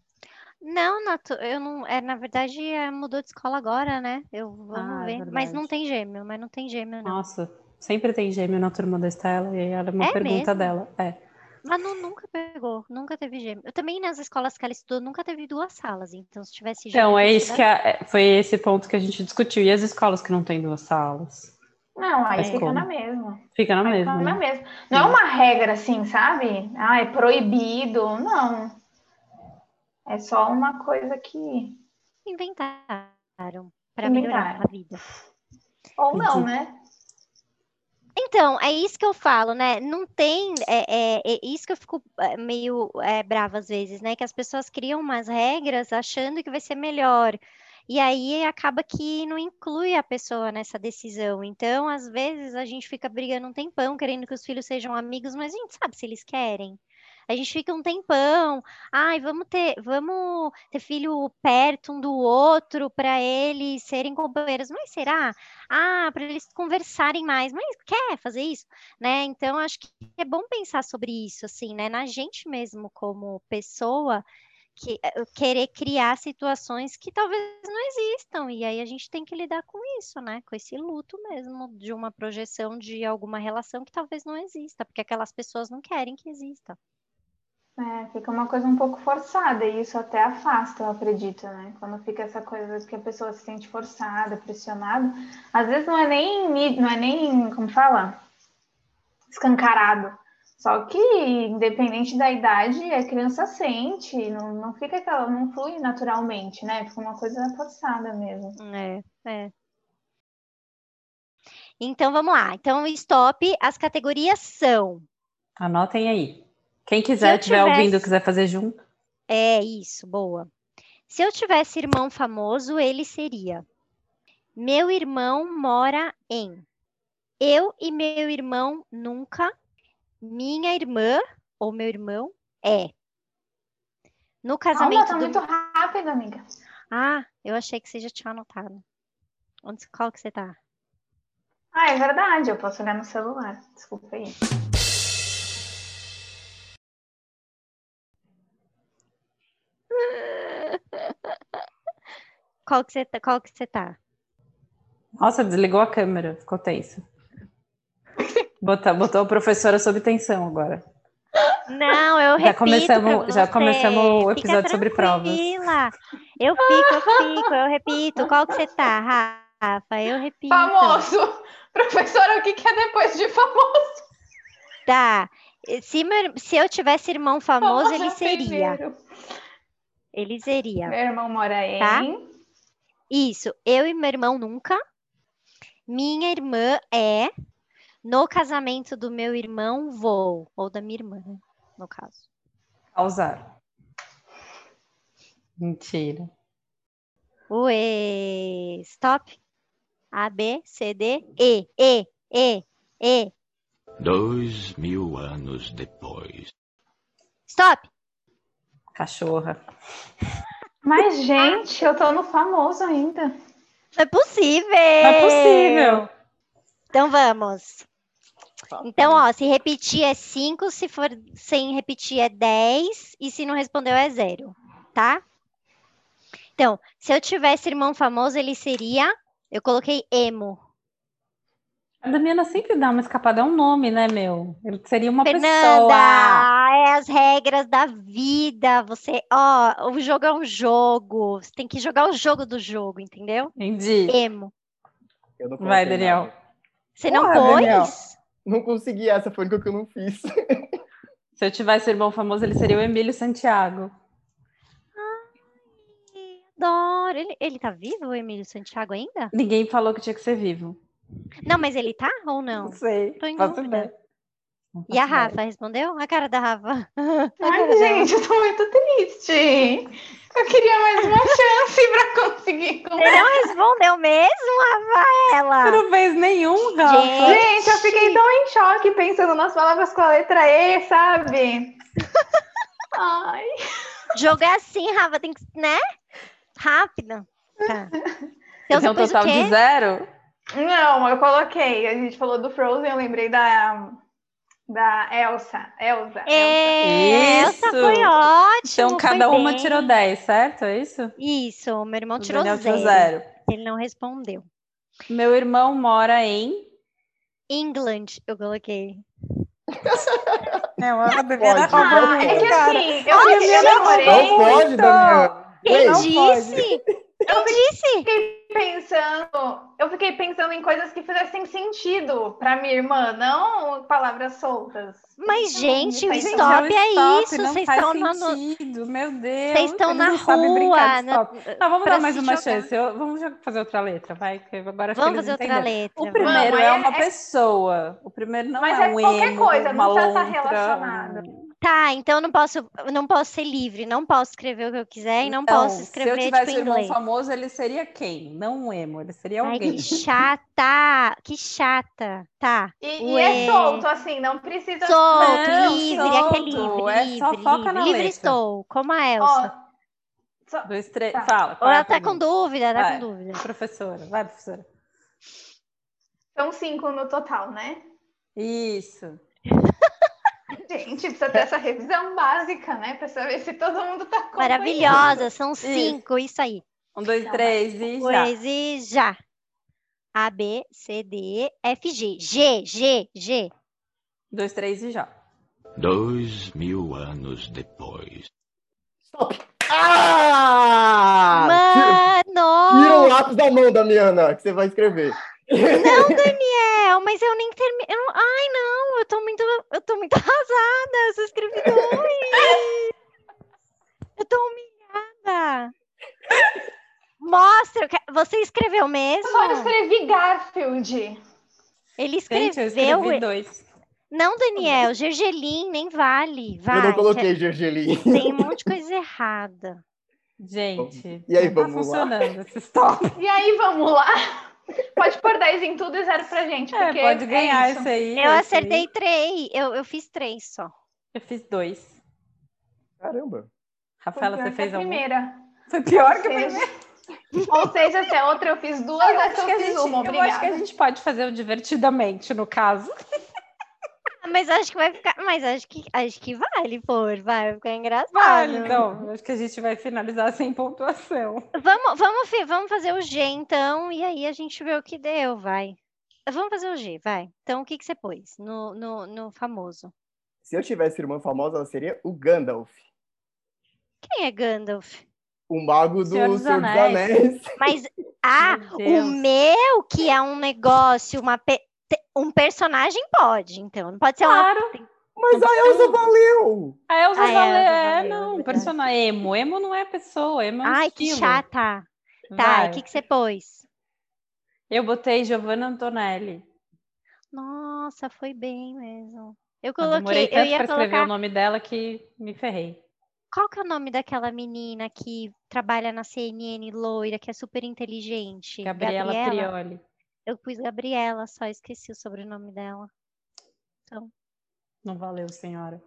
Não, Nato, eu não. É, na verdade, é, mudou de escola agora, né? Eu vamos Ah, é ver. Mas não tem gêmeo, mas não tem gêmeo, não. Nossa, sempre tem gêmeo na turma da Estela e era uma É pergunta mesmo? dela. É. Manu nunca pegou, nunca teve gêmeo. Eu também nas escolas que ela estudou nunca teve duas salas, então se tivesse gêmeo. Então, é isso que a- é- foi esse ponto que a gente discutiu. E as escolas que não têm duas salas? Não, aí Mas fica como? na mesma. Fica na Aí mesma, fica na né? mesma. Não é uma regra assim, sabe? Ah, é proibido. Não. É só uma coisa que. Inventaram para melhorar Inventaram. a vida. Ou não, né? Então, é isso que eu falo, né? Não tem. É, é- é isso que eu fico é, meio é, brava às vezes, né? Que as pessoas criam umas regras achando que vai ser melhor. E aí acaba que não inclui a pessoa nessa decisão. Então, às vezes, a gente fica brigando um tempão, querendo que os filhos sejam amigos, mas a gente sabe se eles querem. A gente fica um tempão, ai, vamos ter, vamos ter filho perto um do outro para eles serem companheiros. Mas será? Ah, para eles conversarem mais. Mas quer fazer isso, né? Então acho que é bom pensar sobre isso, assim, né? Na gente mesmo como pessoa que eh, querer criar situações que talvez não existam e aí a gente tem que lidar com isso, né? Com esse luto mesmo de uma projeção de alguma relação que talvez não exista, porque aquelas pessoas não querem que exista. É, fica uma coisa um pouco forçada e isso até afasta, eu acredito, né? Quando fica essa coisa que a pessoa se sente forçada, pressionada, às vezes não é nem, não é nem, como fala? Escancarado. Só que, independente da idade, a criança sente, não, não fica aquela, não flui naturalmente, né? Fica uma coisa forçada mesmo. É, é. Então vamos lá. Então, stop. As categorias são. Anotem aí. Quem quiser, eu estiver ouvindo, tivesse- quiser fazer junto. É isso, boa. Se eu tivesse irmão famoso, ele seria: Meu irmão mora em. Eu e meu irmão nunca. Minha irmã ou meu irmão é. No casamento tá do. muito rápido, amiga. Ah, eu achei que você já tinha anotado. Onde, qual que você tá? Ah, é verdade, eu posso olhar no celular. Desculpa aí. Qual que você tá? Qual que você tá? Nossa, desligou a câmera, ficou tenso. Botou, botou a professora sob tensão agora. Não, eu Já repito começamos- já começamos o episódio sobre provas. Eu fico, eu fico, eu repito. Qual que você tá, Rafa? Eu repito. Famoso. Professora, o que que é depois de famoso? Tá. Se, meu- se eu tivesse irmão famoso, ele Famoso seria. primeiro. Ele seria. Meu irmão mora em... Tá. Isso. Eu e meu irmão nunca. Minha irmã é. No casamento do meu irmão, vou. Ou da minha irmã, né, no caso. Causar. Mentira. Ué, stop. A, B, C, D, E, E, E, E. Dois mil anos depois. Stop. Cachorra. Mas, gente, eu tô no famoso ainda. Não é possível. Não é possível. Então vamos. Então, ó, se repetir é 5, se for sem repetir é 10, e se não respondeu é 0, tá? Então, se eu tivesse irmão famoso, ele seria. Eu coloquei emo. A Damiana sempre dá uma escapada, é um nome, né, meu? Ele seria uma Fernanda, pessoa. é as regras da vida. Você, ó, o jogo é um jogo. Você tem que jogar o jogo do jogo, entendeu? Entendi. Emo. Eu não Vai, Daniel. nada. Você não Porra, pôs? Daniel. Não consegui, essa foi única que eu não fiz. Se eu tivesse irmão famoso, ele seria o Emílio Santiago. Adoro. Ele, ele tá vivo, o Emílio Santiago, ainda? Ninguém falou que tinha que ser vivo. Não, mas ele tá ou não? sei. Tô em faço dúvida. ideia. Não E a. Rafa respondeu? A cara da Rafa. Ai, gente, eu tô muito triste. Eu queria mais uma chance pra conseguir. Você não respondeu mesmo, Rafaela? Você não fez nenhum, Rafa. Gente. Gente, eu fiquei tão em choque pensando nas palavras com a letra E, sabe? Ai. Jogo é assim, Rafa, tem que, né? Rápido. Tá. Então um total de zero? Não, eu coloquei. A gente falou do Frozen, eu lembrei da, da Elsa. Elsa. Elsa. É, Essa Isso. foi ótimo. Então cada uma bem. tirou 10, certo? É isso? Isso, meu irmão O tirou Daniel zero. tirou zero. Ele não respondeu. Meu irmão mora em. England, eu coloquei. É, uma Pode, É que assim, eu, eu gente, demorei. Não pode, Daniel. Quem não disse? Eu disse. Pensando, eu fiquei pensando em coisas que fizessem sentido para minha irmã, não palavras soltas. Mas, Então, gente, o Gente, sentido. stop é stop, isso, Não vocês faz estão na- no- sentido, meu Deus. Vocês estão na não rua. na- Não, vamos pra dar mais uma jogar. chance. Eu- vamos fazer outra letra, vai. que agora Vamos fazer outra letra. O primeiro Vamos, é é- uma é- pessoa. O primeiro não Mas é é um qualquer emo, coisa, não uma precisa estar lontra, relacionado. Um- Tá, então eu não posso, não posso ser livre, não posso escrever o que eu quiser e não Então, posso escrever se eu tivesse tipo irmão inglês. famoso, ele seria quem? Não um emo, ele seria Ai, alguém. que chata, que chata. Tá. E, e é solto, assim, não precisa. Solto, Não, livre, é que é solto, livre, é livre, só foca livre. na Livre letra. estou, como a Ó, Elsa. só- Dois, três. Tá. Fala. Ou ela a tá com dúvida, tá Vai. com dúvida. Professora, vai, professora. são cinco no total, né? Isso. Gente, precisa ter essa revisão básica, né? Pra saber se todo mundo tá acompanhando. Maravilhosa, são cinco, isso aí. Um, dois, Não, três e já. Pois e já. A, B, C, D, F, G. G, G, G. Dois, três e já. Dois mil anos depois. Stop. Ah! Tira, tira o Mano! lápis da mão, Damiana, que você vai escrever. Não, Daniel, mas eu nem terminei. eu não- Ai, não, eu tô muito, eu tô muito arrasada. Eu só escrevi dois. Eu tô humilhada. Mostra, você escreveu mesmo? Eu só escrevi Garfield. Ele Gente, eu escreveu. escrevi dois. Não, Daniel, Gergelim nem vale. Vai. eu não coloquei gergelim. Tem um monte de coisa errada. Gente, E aí, não tá vamos lá? funcionando esse stop. E aí, vamos lá. Pode pôr 10 em tudo e zero pra gente. É, Porque pode é ganhar isso. esse aí. Eu esse aí. acertei três. Eu, eu fiz três só. Eu fiz dois. Caramba. Rafaela, você fez a algum? primeira. Foi pior que a seja- primeira. Ou seja, se a outra eu fiz duas, Eu essa acho, eu que a fiz gente, uma, eu acho que a obrigada. gente pode fazer o divertidamente, no caso. Mas acho que vai ficar. Mas acho que acho que vale pôr, vai, vai ficar engraçado. Vale, então. Acho que a gente vai finalizar sem pontuação. Vamos, vamos, vamos fazer o G então, e aí a gente vê o que deu, vai. Vamos fazer o G, vai. Então, o que que você pôs no, no, no famoso? Se eu tivesse irmã famosa, ela seria o Gandalf. Quem é Gandalf? O mago do Senhor Senhor dos dos Anéis. Anéis. Mas, ah, Meu o meu, que é um negócio, uma pe- um personagem pode, então. Não pode ser uma. Claro. Mas a Elsa valeu! A Elsa A Elsa Valé, é, valeu, não, verdade. personagem emo. Emo não é pessoa, emo é um Ai, que estilo. chata. Tá, o que que você pôs? Eu botei Giovanna Antonelli. Nossa, foi bem mesmo. Eu Eu coloquei, eu tanto ia pra escrever colocar. o nome dela que me ferrei. Qual que é o nome daquela menina que trabalha na CNN loira, que é super inteligente? Gabriela, Prioli. Eu pus Gabriela, só esqueci o sobrenome dela. Não valeu, senhora.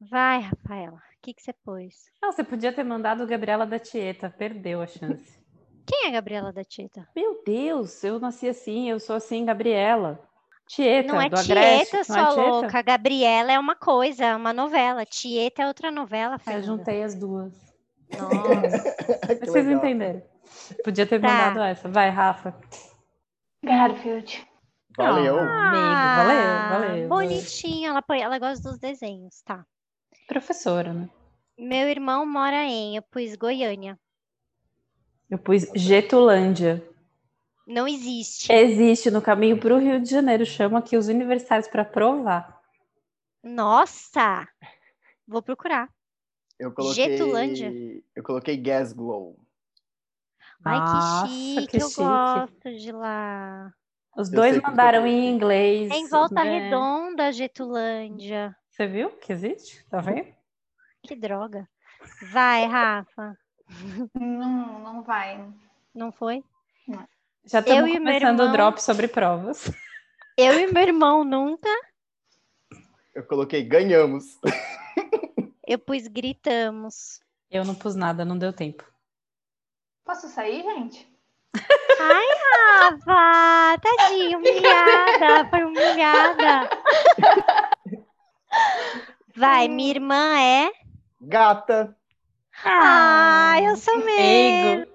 Vai, Rafaela, o que que você pôs? Não, você podia ter mandado Gabriela da Tieta, perdeu a chance. Quem é Gabriela da Tita? Meu Deus, eu nasci assim, eu sou assim, Gabriela. Tieta, Não é do Agreste. Tieta, não sua é Tieta? louca. Gabriela é uma coisa, é uma novela. Tieta é outra novela, Ah, Eu Fernanda. juntei as duas. Nossa. Vocês legal. entenderam. Podia ter Tá. mandado essa. Vai, Rafa. Garfield. Valeu. Ah, amigo, valeu, valeu. Bonitinha, ela, ela gosta dos desenhos, tá. Professora, né? Meu irmão mora em, eu pus Goiânia. Eu pus Getulândia. Não existe. Existe no caminho para o Rio de Janeiro. Chama aqui os universitários para provar. Nossa! Vou procurar. Eu coloquei. Getulândia. Eu coloquei Gas Glow. Ai, Nossa, que chique, que eu chique. gosto de lá. Os Eu dois que mandaram em inglês. É em Volta né? Redonda, Getulândia. Você viu que existe? Tá vendo? Que droga. Vai, Rafa. Não, não vai. Não foi? Já estamos começando o drop sobre provas. Eu e meu irmão nunca. Eu coloquei Ganhamos. Eu pus gritamos. Eu não pus nada, não deu tempo. Posso sair, gente? Ai, Rafa, tadinha, humilhada, foi humilhada. Vai, minha irmã é. Gata. Ah, eu sou mesmo.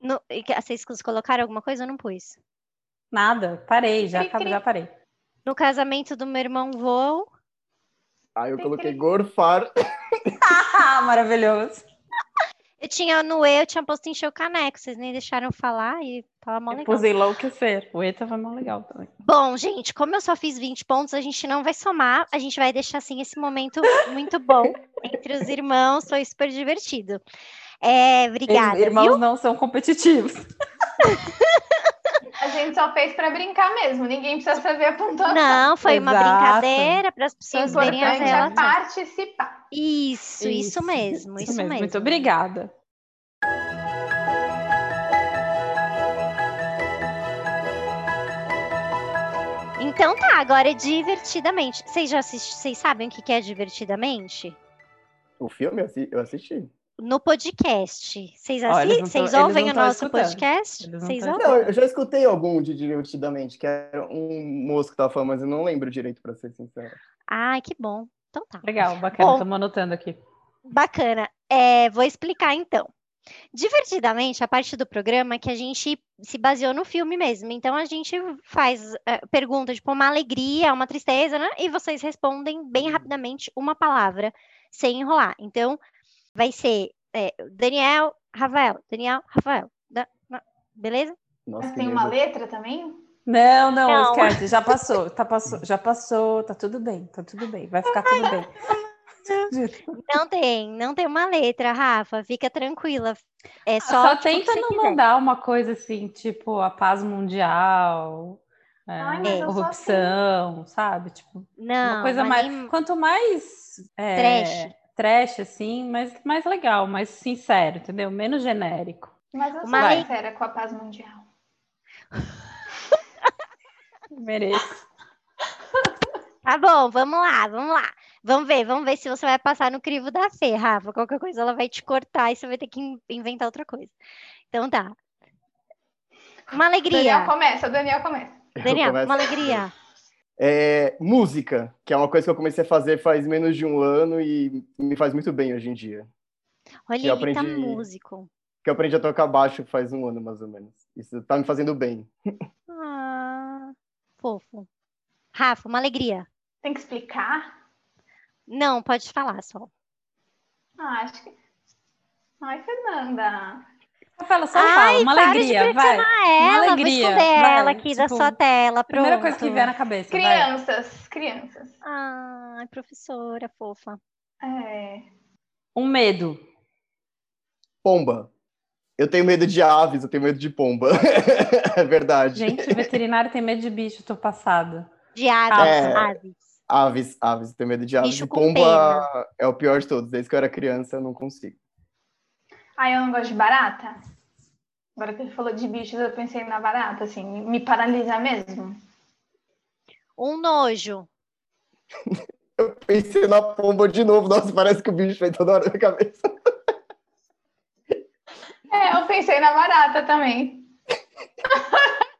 No- e Vocês colocaram alguma coisa? Eu não pus. Nada, parei, já, Cri, já parei. No casamento do meu irmão voo. Aí eu coloquei Gorfar. Ah, maravilhoso. Eu tinha no E, eu tinha posto encher o caneco. Vocês nem deixaram eu falar e tava mó Eu legal. pus enlouquecer. O ETA foi mó legal também. Bom, gente, como eu só fiz 20 pontos, a gente não vai somar, a gente vai deixar assim esse momento muito bom entre os irmãos, foi super divertido. É, obrigada, Irmãos viu? não são competitivos. A gente só fez pra brincar mesmo. Ninguém precisa saber a pontuação. Não, foi uma Exato. brincadeira para as O pessoas verem as é relações. participar. Isso, isso mesmo, isso mesmo. Muito obrigada. Então tá, agora é divertidamente. Vocês já assistiram, vocês sabem o que é divertidamente? O filme eu assisti. No podcast. Vocês, Ó, eles assi- não vocês ouvem o nosso escutando. podcast? Vocês ouvem? Não, eu já escutei algum de Divertidamente, que era um moço que tava falando, mas eu não lembro direito, pra ser sincero. Ai, que bom. Então tá. Legal, bacana. Bom. Estamos anotando aqui. Bacana. É, vou explicar então. Divertidamente, a parte do programa é que a gente se baseou no filme mesmo. Então a gente faz é, pergunta, tipo, uma alegria, uma tristeza, né? E vocês respondem bem rapidamente uma palavra, sem enrolar. Então, vai ser é, Daniel, Rafael, Daniel, Rafael. Da- na- beleza? Nossa, tem uma letra também? Não, não, Não. esquece. Já passou, tá passou, já passou, tá tudo bem, tá tudo bem, vai ficar tudo bem. Não tem, não tem uma letra, Rafa. Fica tranquila. É só, Só, tipo, tenta não quiser. mandar uma coisa assim, tipo a paz mundial, é, Ai, sou corrupção, sabe? Tipo, Não, uma coisa mas mais. Quanto mais é, Trash. assim, mais, mais legal, mais sincero, entendeu? Menos genérico. Mas eu sou sincera com a paz mundial. Mereço. Tá bom, vamos lá, vamos lá. Vamos ver, vamos ver se você vai passar no crivo da Fê, Rafa. Qualquer coisa ela vai te cortar e você vai ter que in- inventar outra coisa. Então tá. Uma Daniel alegria. começa, Daniel começa. Daniel, começo- uma alegria. É, música, que é uma coisa que eu comecei a fazer faz menos de um ano e me faz muito bem hoje em dia. Olha, Que eu ele tá aprendi- músico. Que eu aprendi a tocar baixo faz um ano, mais ou menos. Isso tá me fazendo bem. Ah, fofo. Rafa, uma alegria. Tem que explicar? Não, pode falar só. Ah, acho que. Ai, Fernanda. Rafaela, só Ai, fala, uma alegria, de vai. ela, vou alegria, esconder vai, ela aqui da tipo, sua tela, pronto. Primeira coisa que vier na cabeça, vai. Crianças, crianças. Ai, professora fofa. É. Um medo. Pomba. Eu tenho medo de aves, eu tenho medo de pomba. é verdade. Gente, veterinário tem medo de bicho, tô passada. De aves, É. aves. Aves, aves, eu tenho medo de aves. Bicho pomba é o pior de todos. Desde que eu era criança, eu não consigo. Ah, eu não gosto de barata. Agora que ele falou de bichos, eu pensei na barata, assim, me paralisa mesmo. Um nojo. Eu pensei na pomba de novo. Nossa, parece que o bicho fez toda hora na cabeça. É, eu pensei na barata também.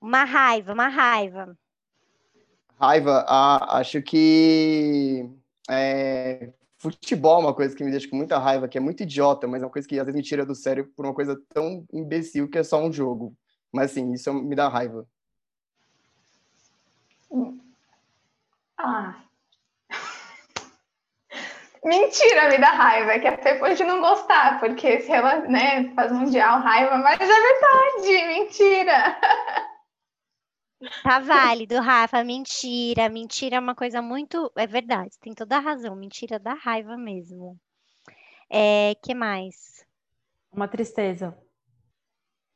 Uma raiva, uma raiva. Raiva, ah, acho que é, futebol é uma coisa que me deixa com muita raiva, que é muito idiota, mas é uma coisa que às vezes me tira do sério por uma coisa tão imbecil que é só um jogo. Mas assim, isso me dá raiva. Ah. Mentira, me dá raiva, é que até pode não gostar, porque se ela, né, faz mundial raiva, mas é verdade, mentira. Tá válido, Rafa. Mentira. Mentira é uma coisa muito. É verdade, tem toda a razão. Mentira dá raiva mesmo. É, que mais? Uma tristeza.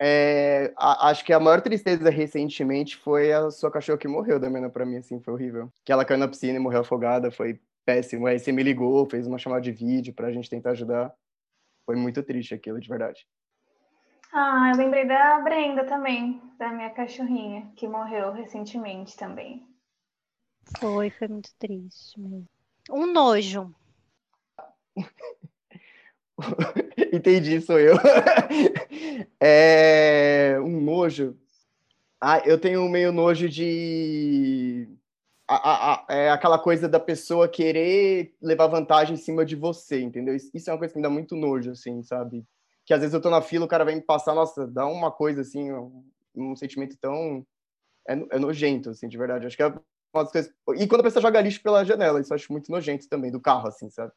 É, a- acho que a maior tristeza recentemente foi a sua cachorra que morreu, Damiana, pra mim, assim, foi horrível. Que ela caiu na piscina e morreu afogada, foi péssimo. Aí você me ligou, fez uma chamada de vídeo pra gente tentar ajudar. Foi muito triste aquilo, de verdade. Ah, eu lembrei da Brenda também, da minha cachorrinha, que morreu recentemente também. Foi, foi muito triste mesmo. Um nojo. Entendi, sou eu. É, um nojo. Ah, eu tenho meio nojo de. a- a- a- é aquela coisa da pessoa querer levar vantagem em cima de você, entendeu? Isso isso é uma coisa que me dá muito nojo, assim, sabe? Que às vezes eu tô na fila, o cara vem me passar, nossa, dá uma coisa assim, um, um sentimento tão. É, é nojento, assim, de verdade. Acho que é uma das coisas. E quando a pessoa joga lixo pela janela, isso eu acho muito nojento também, do carro, assim, sabe?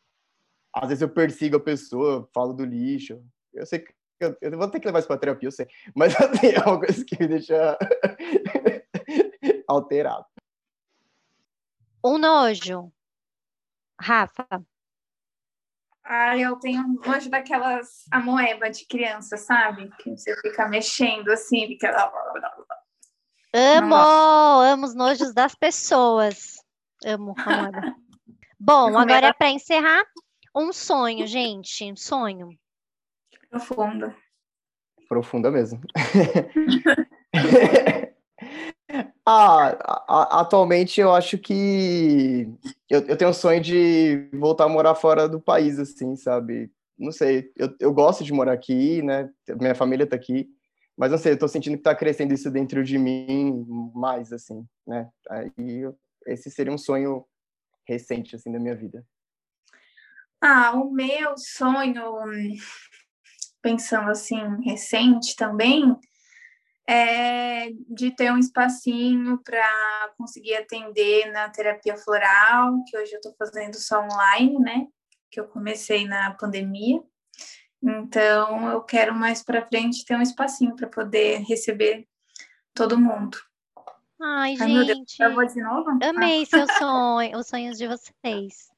Às vezes eu persigo a pessoa, falo do lixo. Eu sei que eu, eu vou ter que levar isso pra terapia, eu sei. Mas assim, é uma coisa que me deixa alterado. Um nojo. Rafa. Ah, eu tenho nojo daquelas amoeba de criança, sabe? Que você fica mexendo assim, fica. Amo, amo os nojos das pessoas. Amo, amada. Bom, agora é para encerrar, um sonho, gente. Um sonho. Profunda. Profunda mesmo. ah, a- a- atualmente eu acho que eu, eu tenho um sonho de voltar a morar fora do país, assim, sabe? Não sei, eu, eu gosto de morar aqui, né? Minha família tá aqui, mas não sei, eu tô sentindo que tá crescendo isso dentro de mim mais, assim, né? Aí eu- esse seria um sonho recente, assim, da minha vida. Ah, o meu sonho, pensando assim, recente também, é de ter um espacinho para conseguir atender na terapia floral, que hoje eu estou fazendo só online, né? Que eu comecei na pandemia. Então, eu quero mais para frente ter um espacinho para poder receber todo mundo. Ai, Ai, meu Deus, gente. travou de novo? Amei seu sonho, os sonhos de vocês.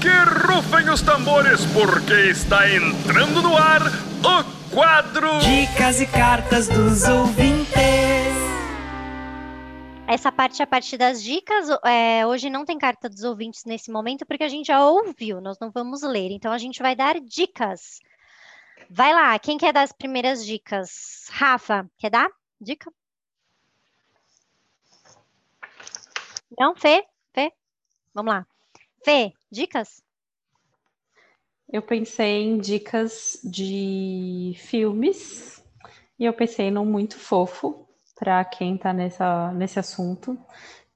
Que rufem os tambores, porque está entrando no ar o quadro Dicas e cartas dos ouvintes. Essa parte é a parte das dicas. é, hoje não tem carta dos ouvintes nesse momento, porque a gente já ouviu, nós não vamos ler. Então a gente vai dar dicas. Vai lá, quem quer dar as primeiras dicas? Rafa, quer dar dica? Não, Fê? Fê? Vamos lá. Fê, dicas? Eu pensei em dicas de filmes e eu pensei num muito fofo para quem está nesse assunto,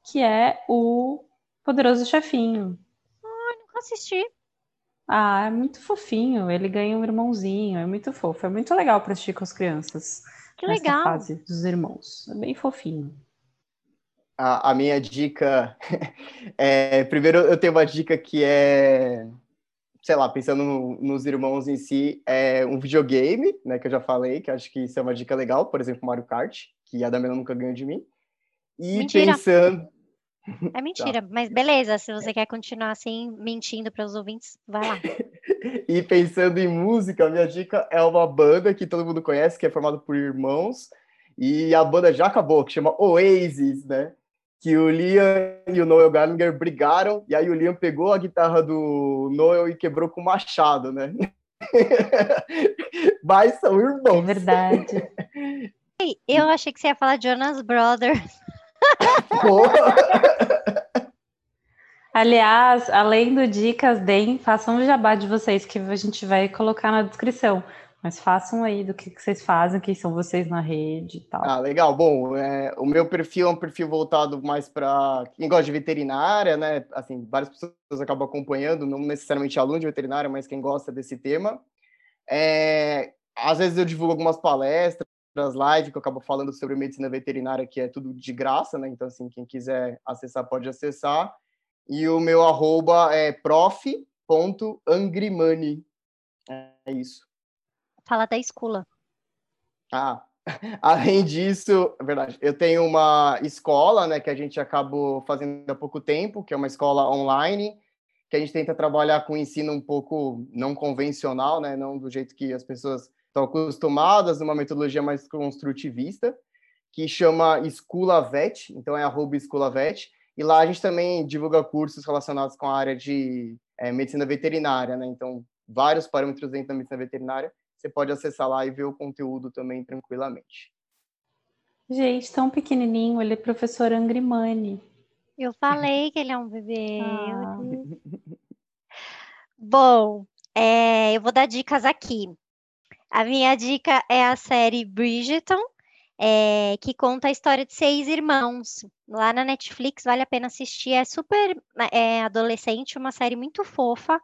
que é o Poderoso Chefinho. Ah, nunca assisti. Ah, é muito fofinho. Ele ganha um irmãozinho, é muito fofo. É muito legal para assistir com as crianças. Que nessa legal. fase dos irmãos. É bem fofinho. A, a minha dica é. Primeiro, eu tenho uma dica que é. Sei lá, pensando no, nos irmãos em si, é um videogame, né? Que eu já falei, que acho que isso é uma dica legal, por exemplo, Mario Kart, que a Damena nunca ganhou de mim. E Mentira. pensando. É mentira, mas beleza, se você quer continuar assim, mentindo para os ouvintes, vai lá. E pensando em música, a minha dica é uma banda que todo mundo conhece, que é formada por irmãos, e a banda já acabou, que chama Oasis, né? Que o Liam e o Noel Gallagher brigaram, e aí o Liam pegou a guitarra do Noel e quebrou com o machado, né? Mas são irmãos. É verdade. Eu achei que você ia falar Jonas Brothers. Aliás, além do dicas, deem, façam o jabá de vocês, que a gente vai colocar na descrição. Mas façam aí do que, que vocês fazem, quem são vocês na rede e tal. Ah, legal. Bom, é, o meu perfil é um perfil voltado mais para quem gosta de veterinária, né? Assim, várias pessoas acabam acompanhando, não necessariamente aluno de veterinária, mas quem gosta desse tema. É, às vezes eu divulgo algumas palestras, lives que eu acabo falando sobre medicina veterinária, que é tudo de graça, né? Então, assim, quem quiser acessar, pode acessar. E o meu arroba é prof.angrimani. É isso. Fala da escola. Ah, além disso, é verdade, eu tenho uma escola, né, que a gente acabou fazendo há pouco tempo, que é uma escola online, que a gente tenta trabalhar com ensino um pouco não convencional, né, não do jeito que as pessoas estão acostumadas, numa metodologia mais construtivista, que chama Escola Vet, então é arroba Escola Vet, e lá a gente também divulga cursos relacionados com a área de é, medicina veterinária, né, então vários parâmetros dentro da medicina veterinária, você pode acessar lá e ver o conteúdo também tranquilamente. Gente, tão pequenininho, ele é professor Angrimani. Eu falei que ele é um bebê. Ah. Bom, é, eu vou dar dicas aqui. A minha dica é a série Bridgerton, é, que conta a história de seis irmãos. Lá na Netflix vale a pena assistir. É super é, adolescente, uma série muito fofa,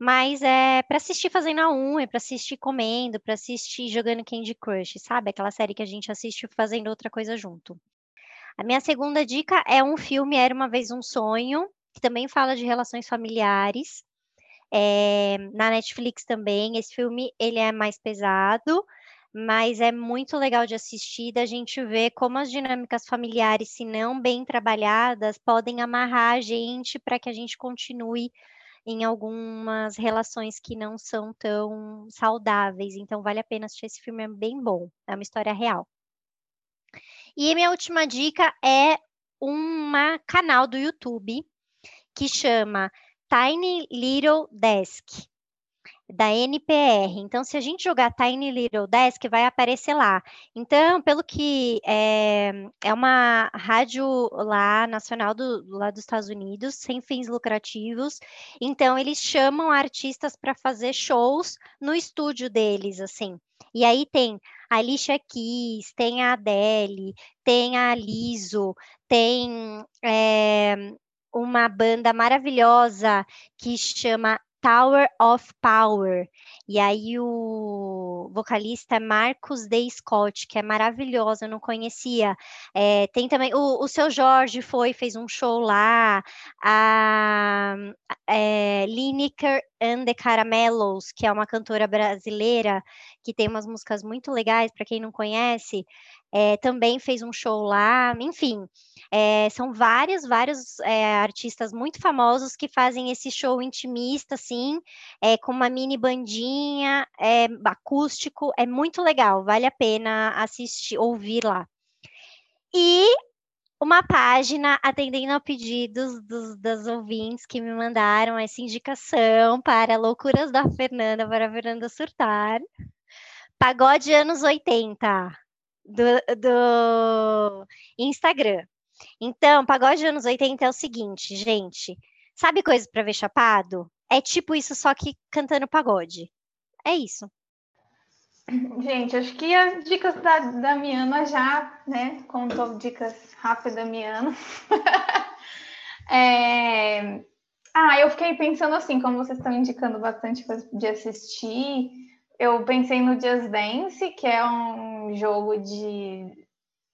mas é para assistir fazendo a unha, para assistir comendo, para assistir jogando Candy Crush, sabe? Aquela série que a gente assiste fazendo outra coisa junto. A minha segunda dica é um filme Era uma vez um sonho, que também fala de relações familiares. É, na Netflix também. Esse filme ele é mais pesado, mas é muito legal de assistir, da gente ver como as dinâmicas familiares, se não bem trabalhadas, podem amarrar a gente para que a gente continue em algumas relações que não são tão saudáveis. Então, vale a pena assistir esse filme, é bem bom. É uma história real. E minha última dica é um canal do YouTube que chama Tiny Little Desk da NPR. Então, se a gente jogar Tiny Little Desk, vai aparecer lá. Então, pelo que é, é uma rádio lá nacional do, lá dos Estados Unidos, sem fins lucrativos. Então, eles chamam artistas para fazer shows no estúdio deles, assim. E aí tem a Alicia Keys, tem a Adele, tem a Liso, tem é, uma banda maravilhosa que chama Tower of Power. E aí o vocalista é Marcos D. Scott, que é maravilhoso, eu não conhecia. É, tem também o, o seu Jorge foi, fez um show lá. A é, Lineker and the Caramelos, que é uma cantora brasileira que tem umas músicas muito legais, para quem não conhece, é, também fez um show lá. Enfim, é, são vários, vários é, artistas muito famosos que fazem esse show intimista, assim, com uma mini bandinha, acústico, é muito legal, vale a pena assistir, ouvir lá. E uma página atendendo a pedidos dos, ouvintes que me mandaram essa indicação para Loucuras da Fernanda, para a Fernanda surtar. Pagode anos 80 do, do Instagram. Então, pagode anos 80 é o seguinte, gente. Sabe coisa para ver chapado? É tipo isso, só que cantando pagode. É isso. Gente, acho que as dicas da Damiana já, né? Contou dicas rápidas da Damiana. é... Ah, eu fiquei pensando assim, como vocês estão indicando bastante coisa de assistir, eu pensei no Just Dance, que é um jogo de.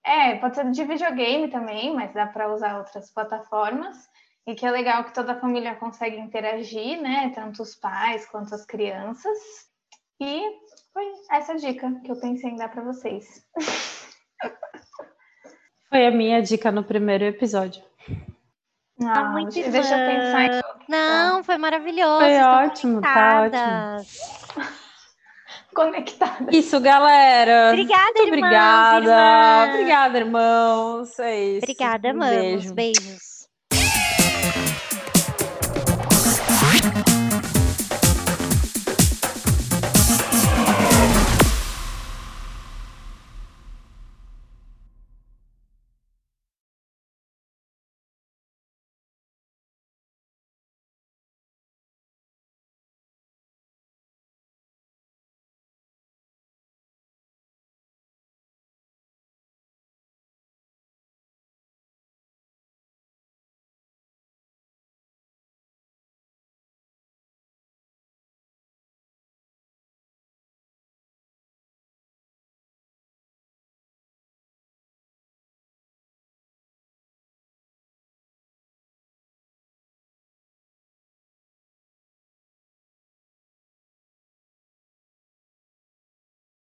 É, pode ser de videogame também, mas dá para usar outras plataformas. E que é legal que toda a família consegue interagir, né? Tanto os pais quanto as crianças. E foi essa dica que eu pensei em dar para vocês. Foi a minha dica no primeiro episódio. Ah, muito deixa deixa eu pensar em. Não, foi maravilhoso. Foi ótimo, tá conectadas. Conectada. Isso, galera. Obrigada, Muito irmãos, obrigada. irmãs. Obrigada, irmãos. É isso. Obrigada, um amamos. beijo. Beijos.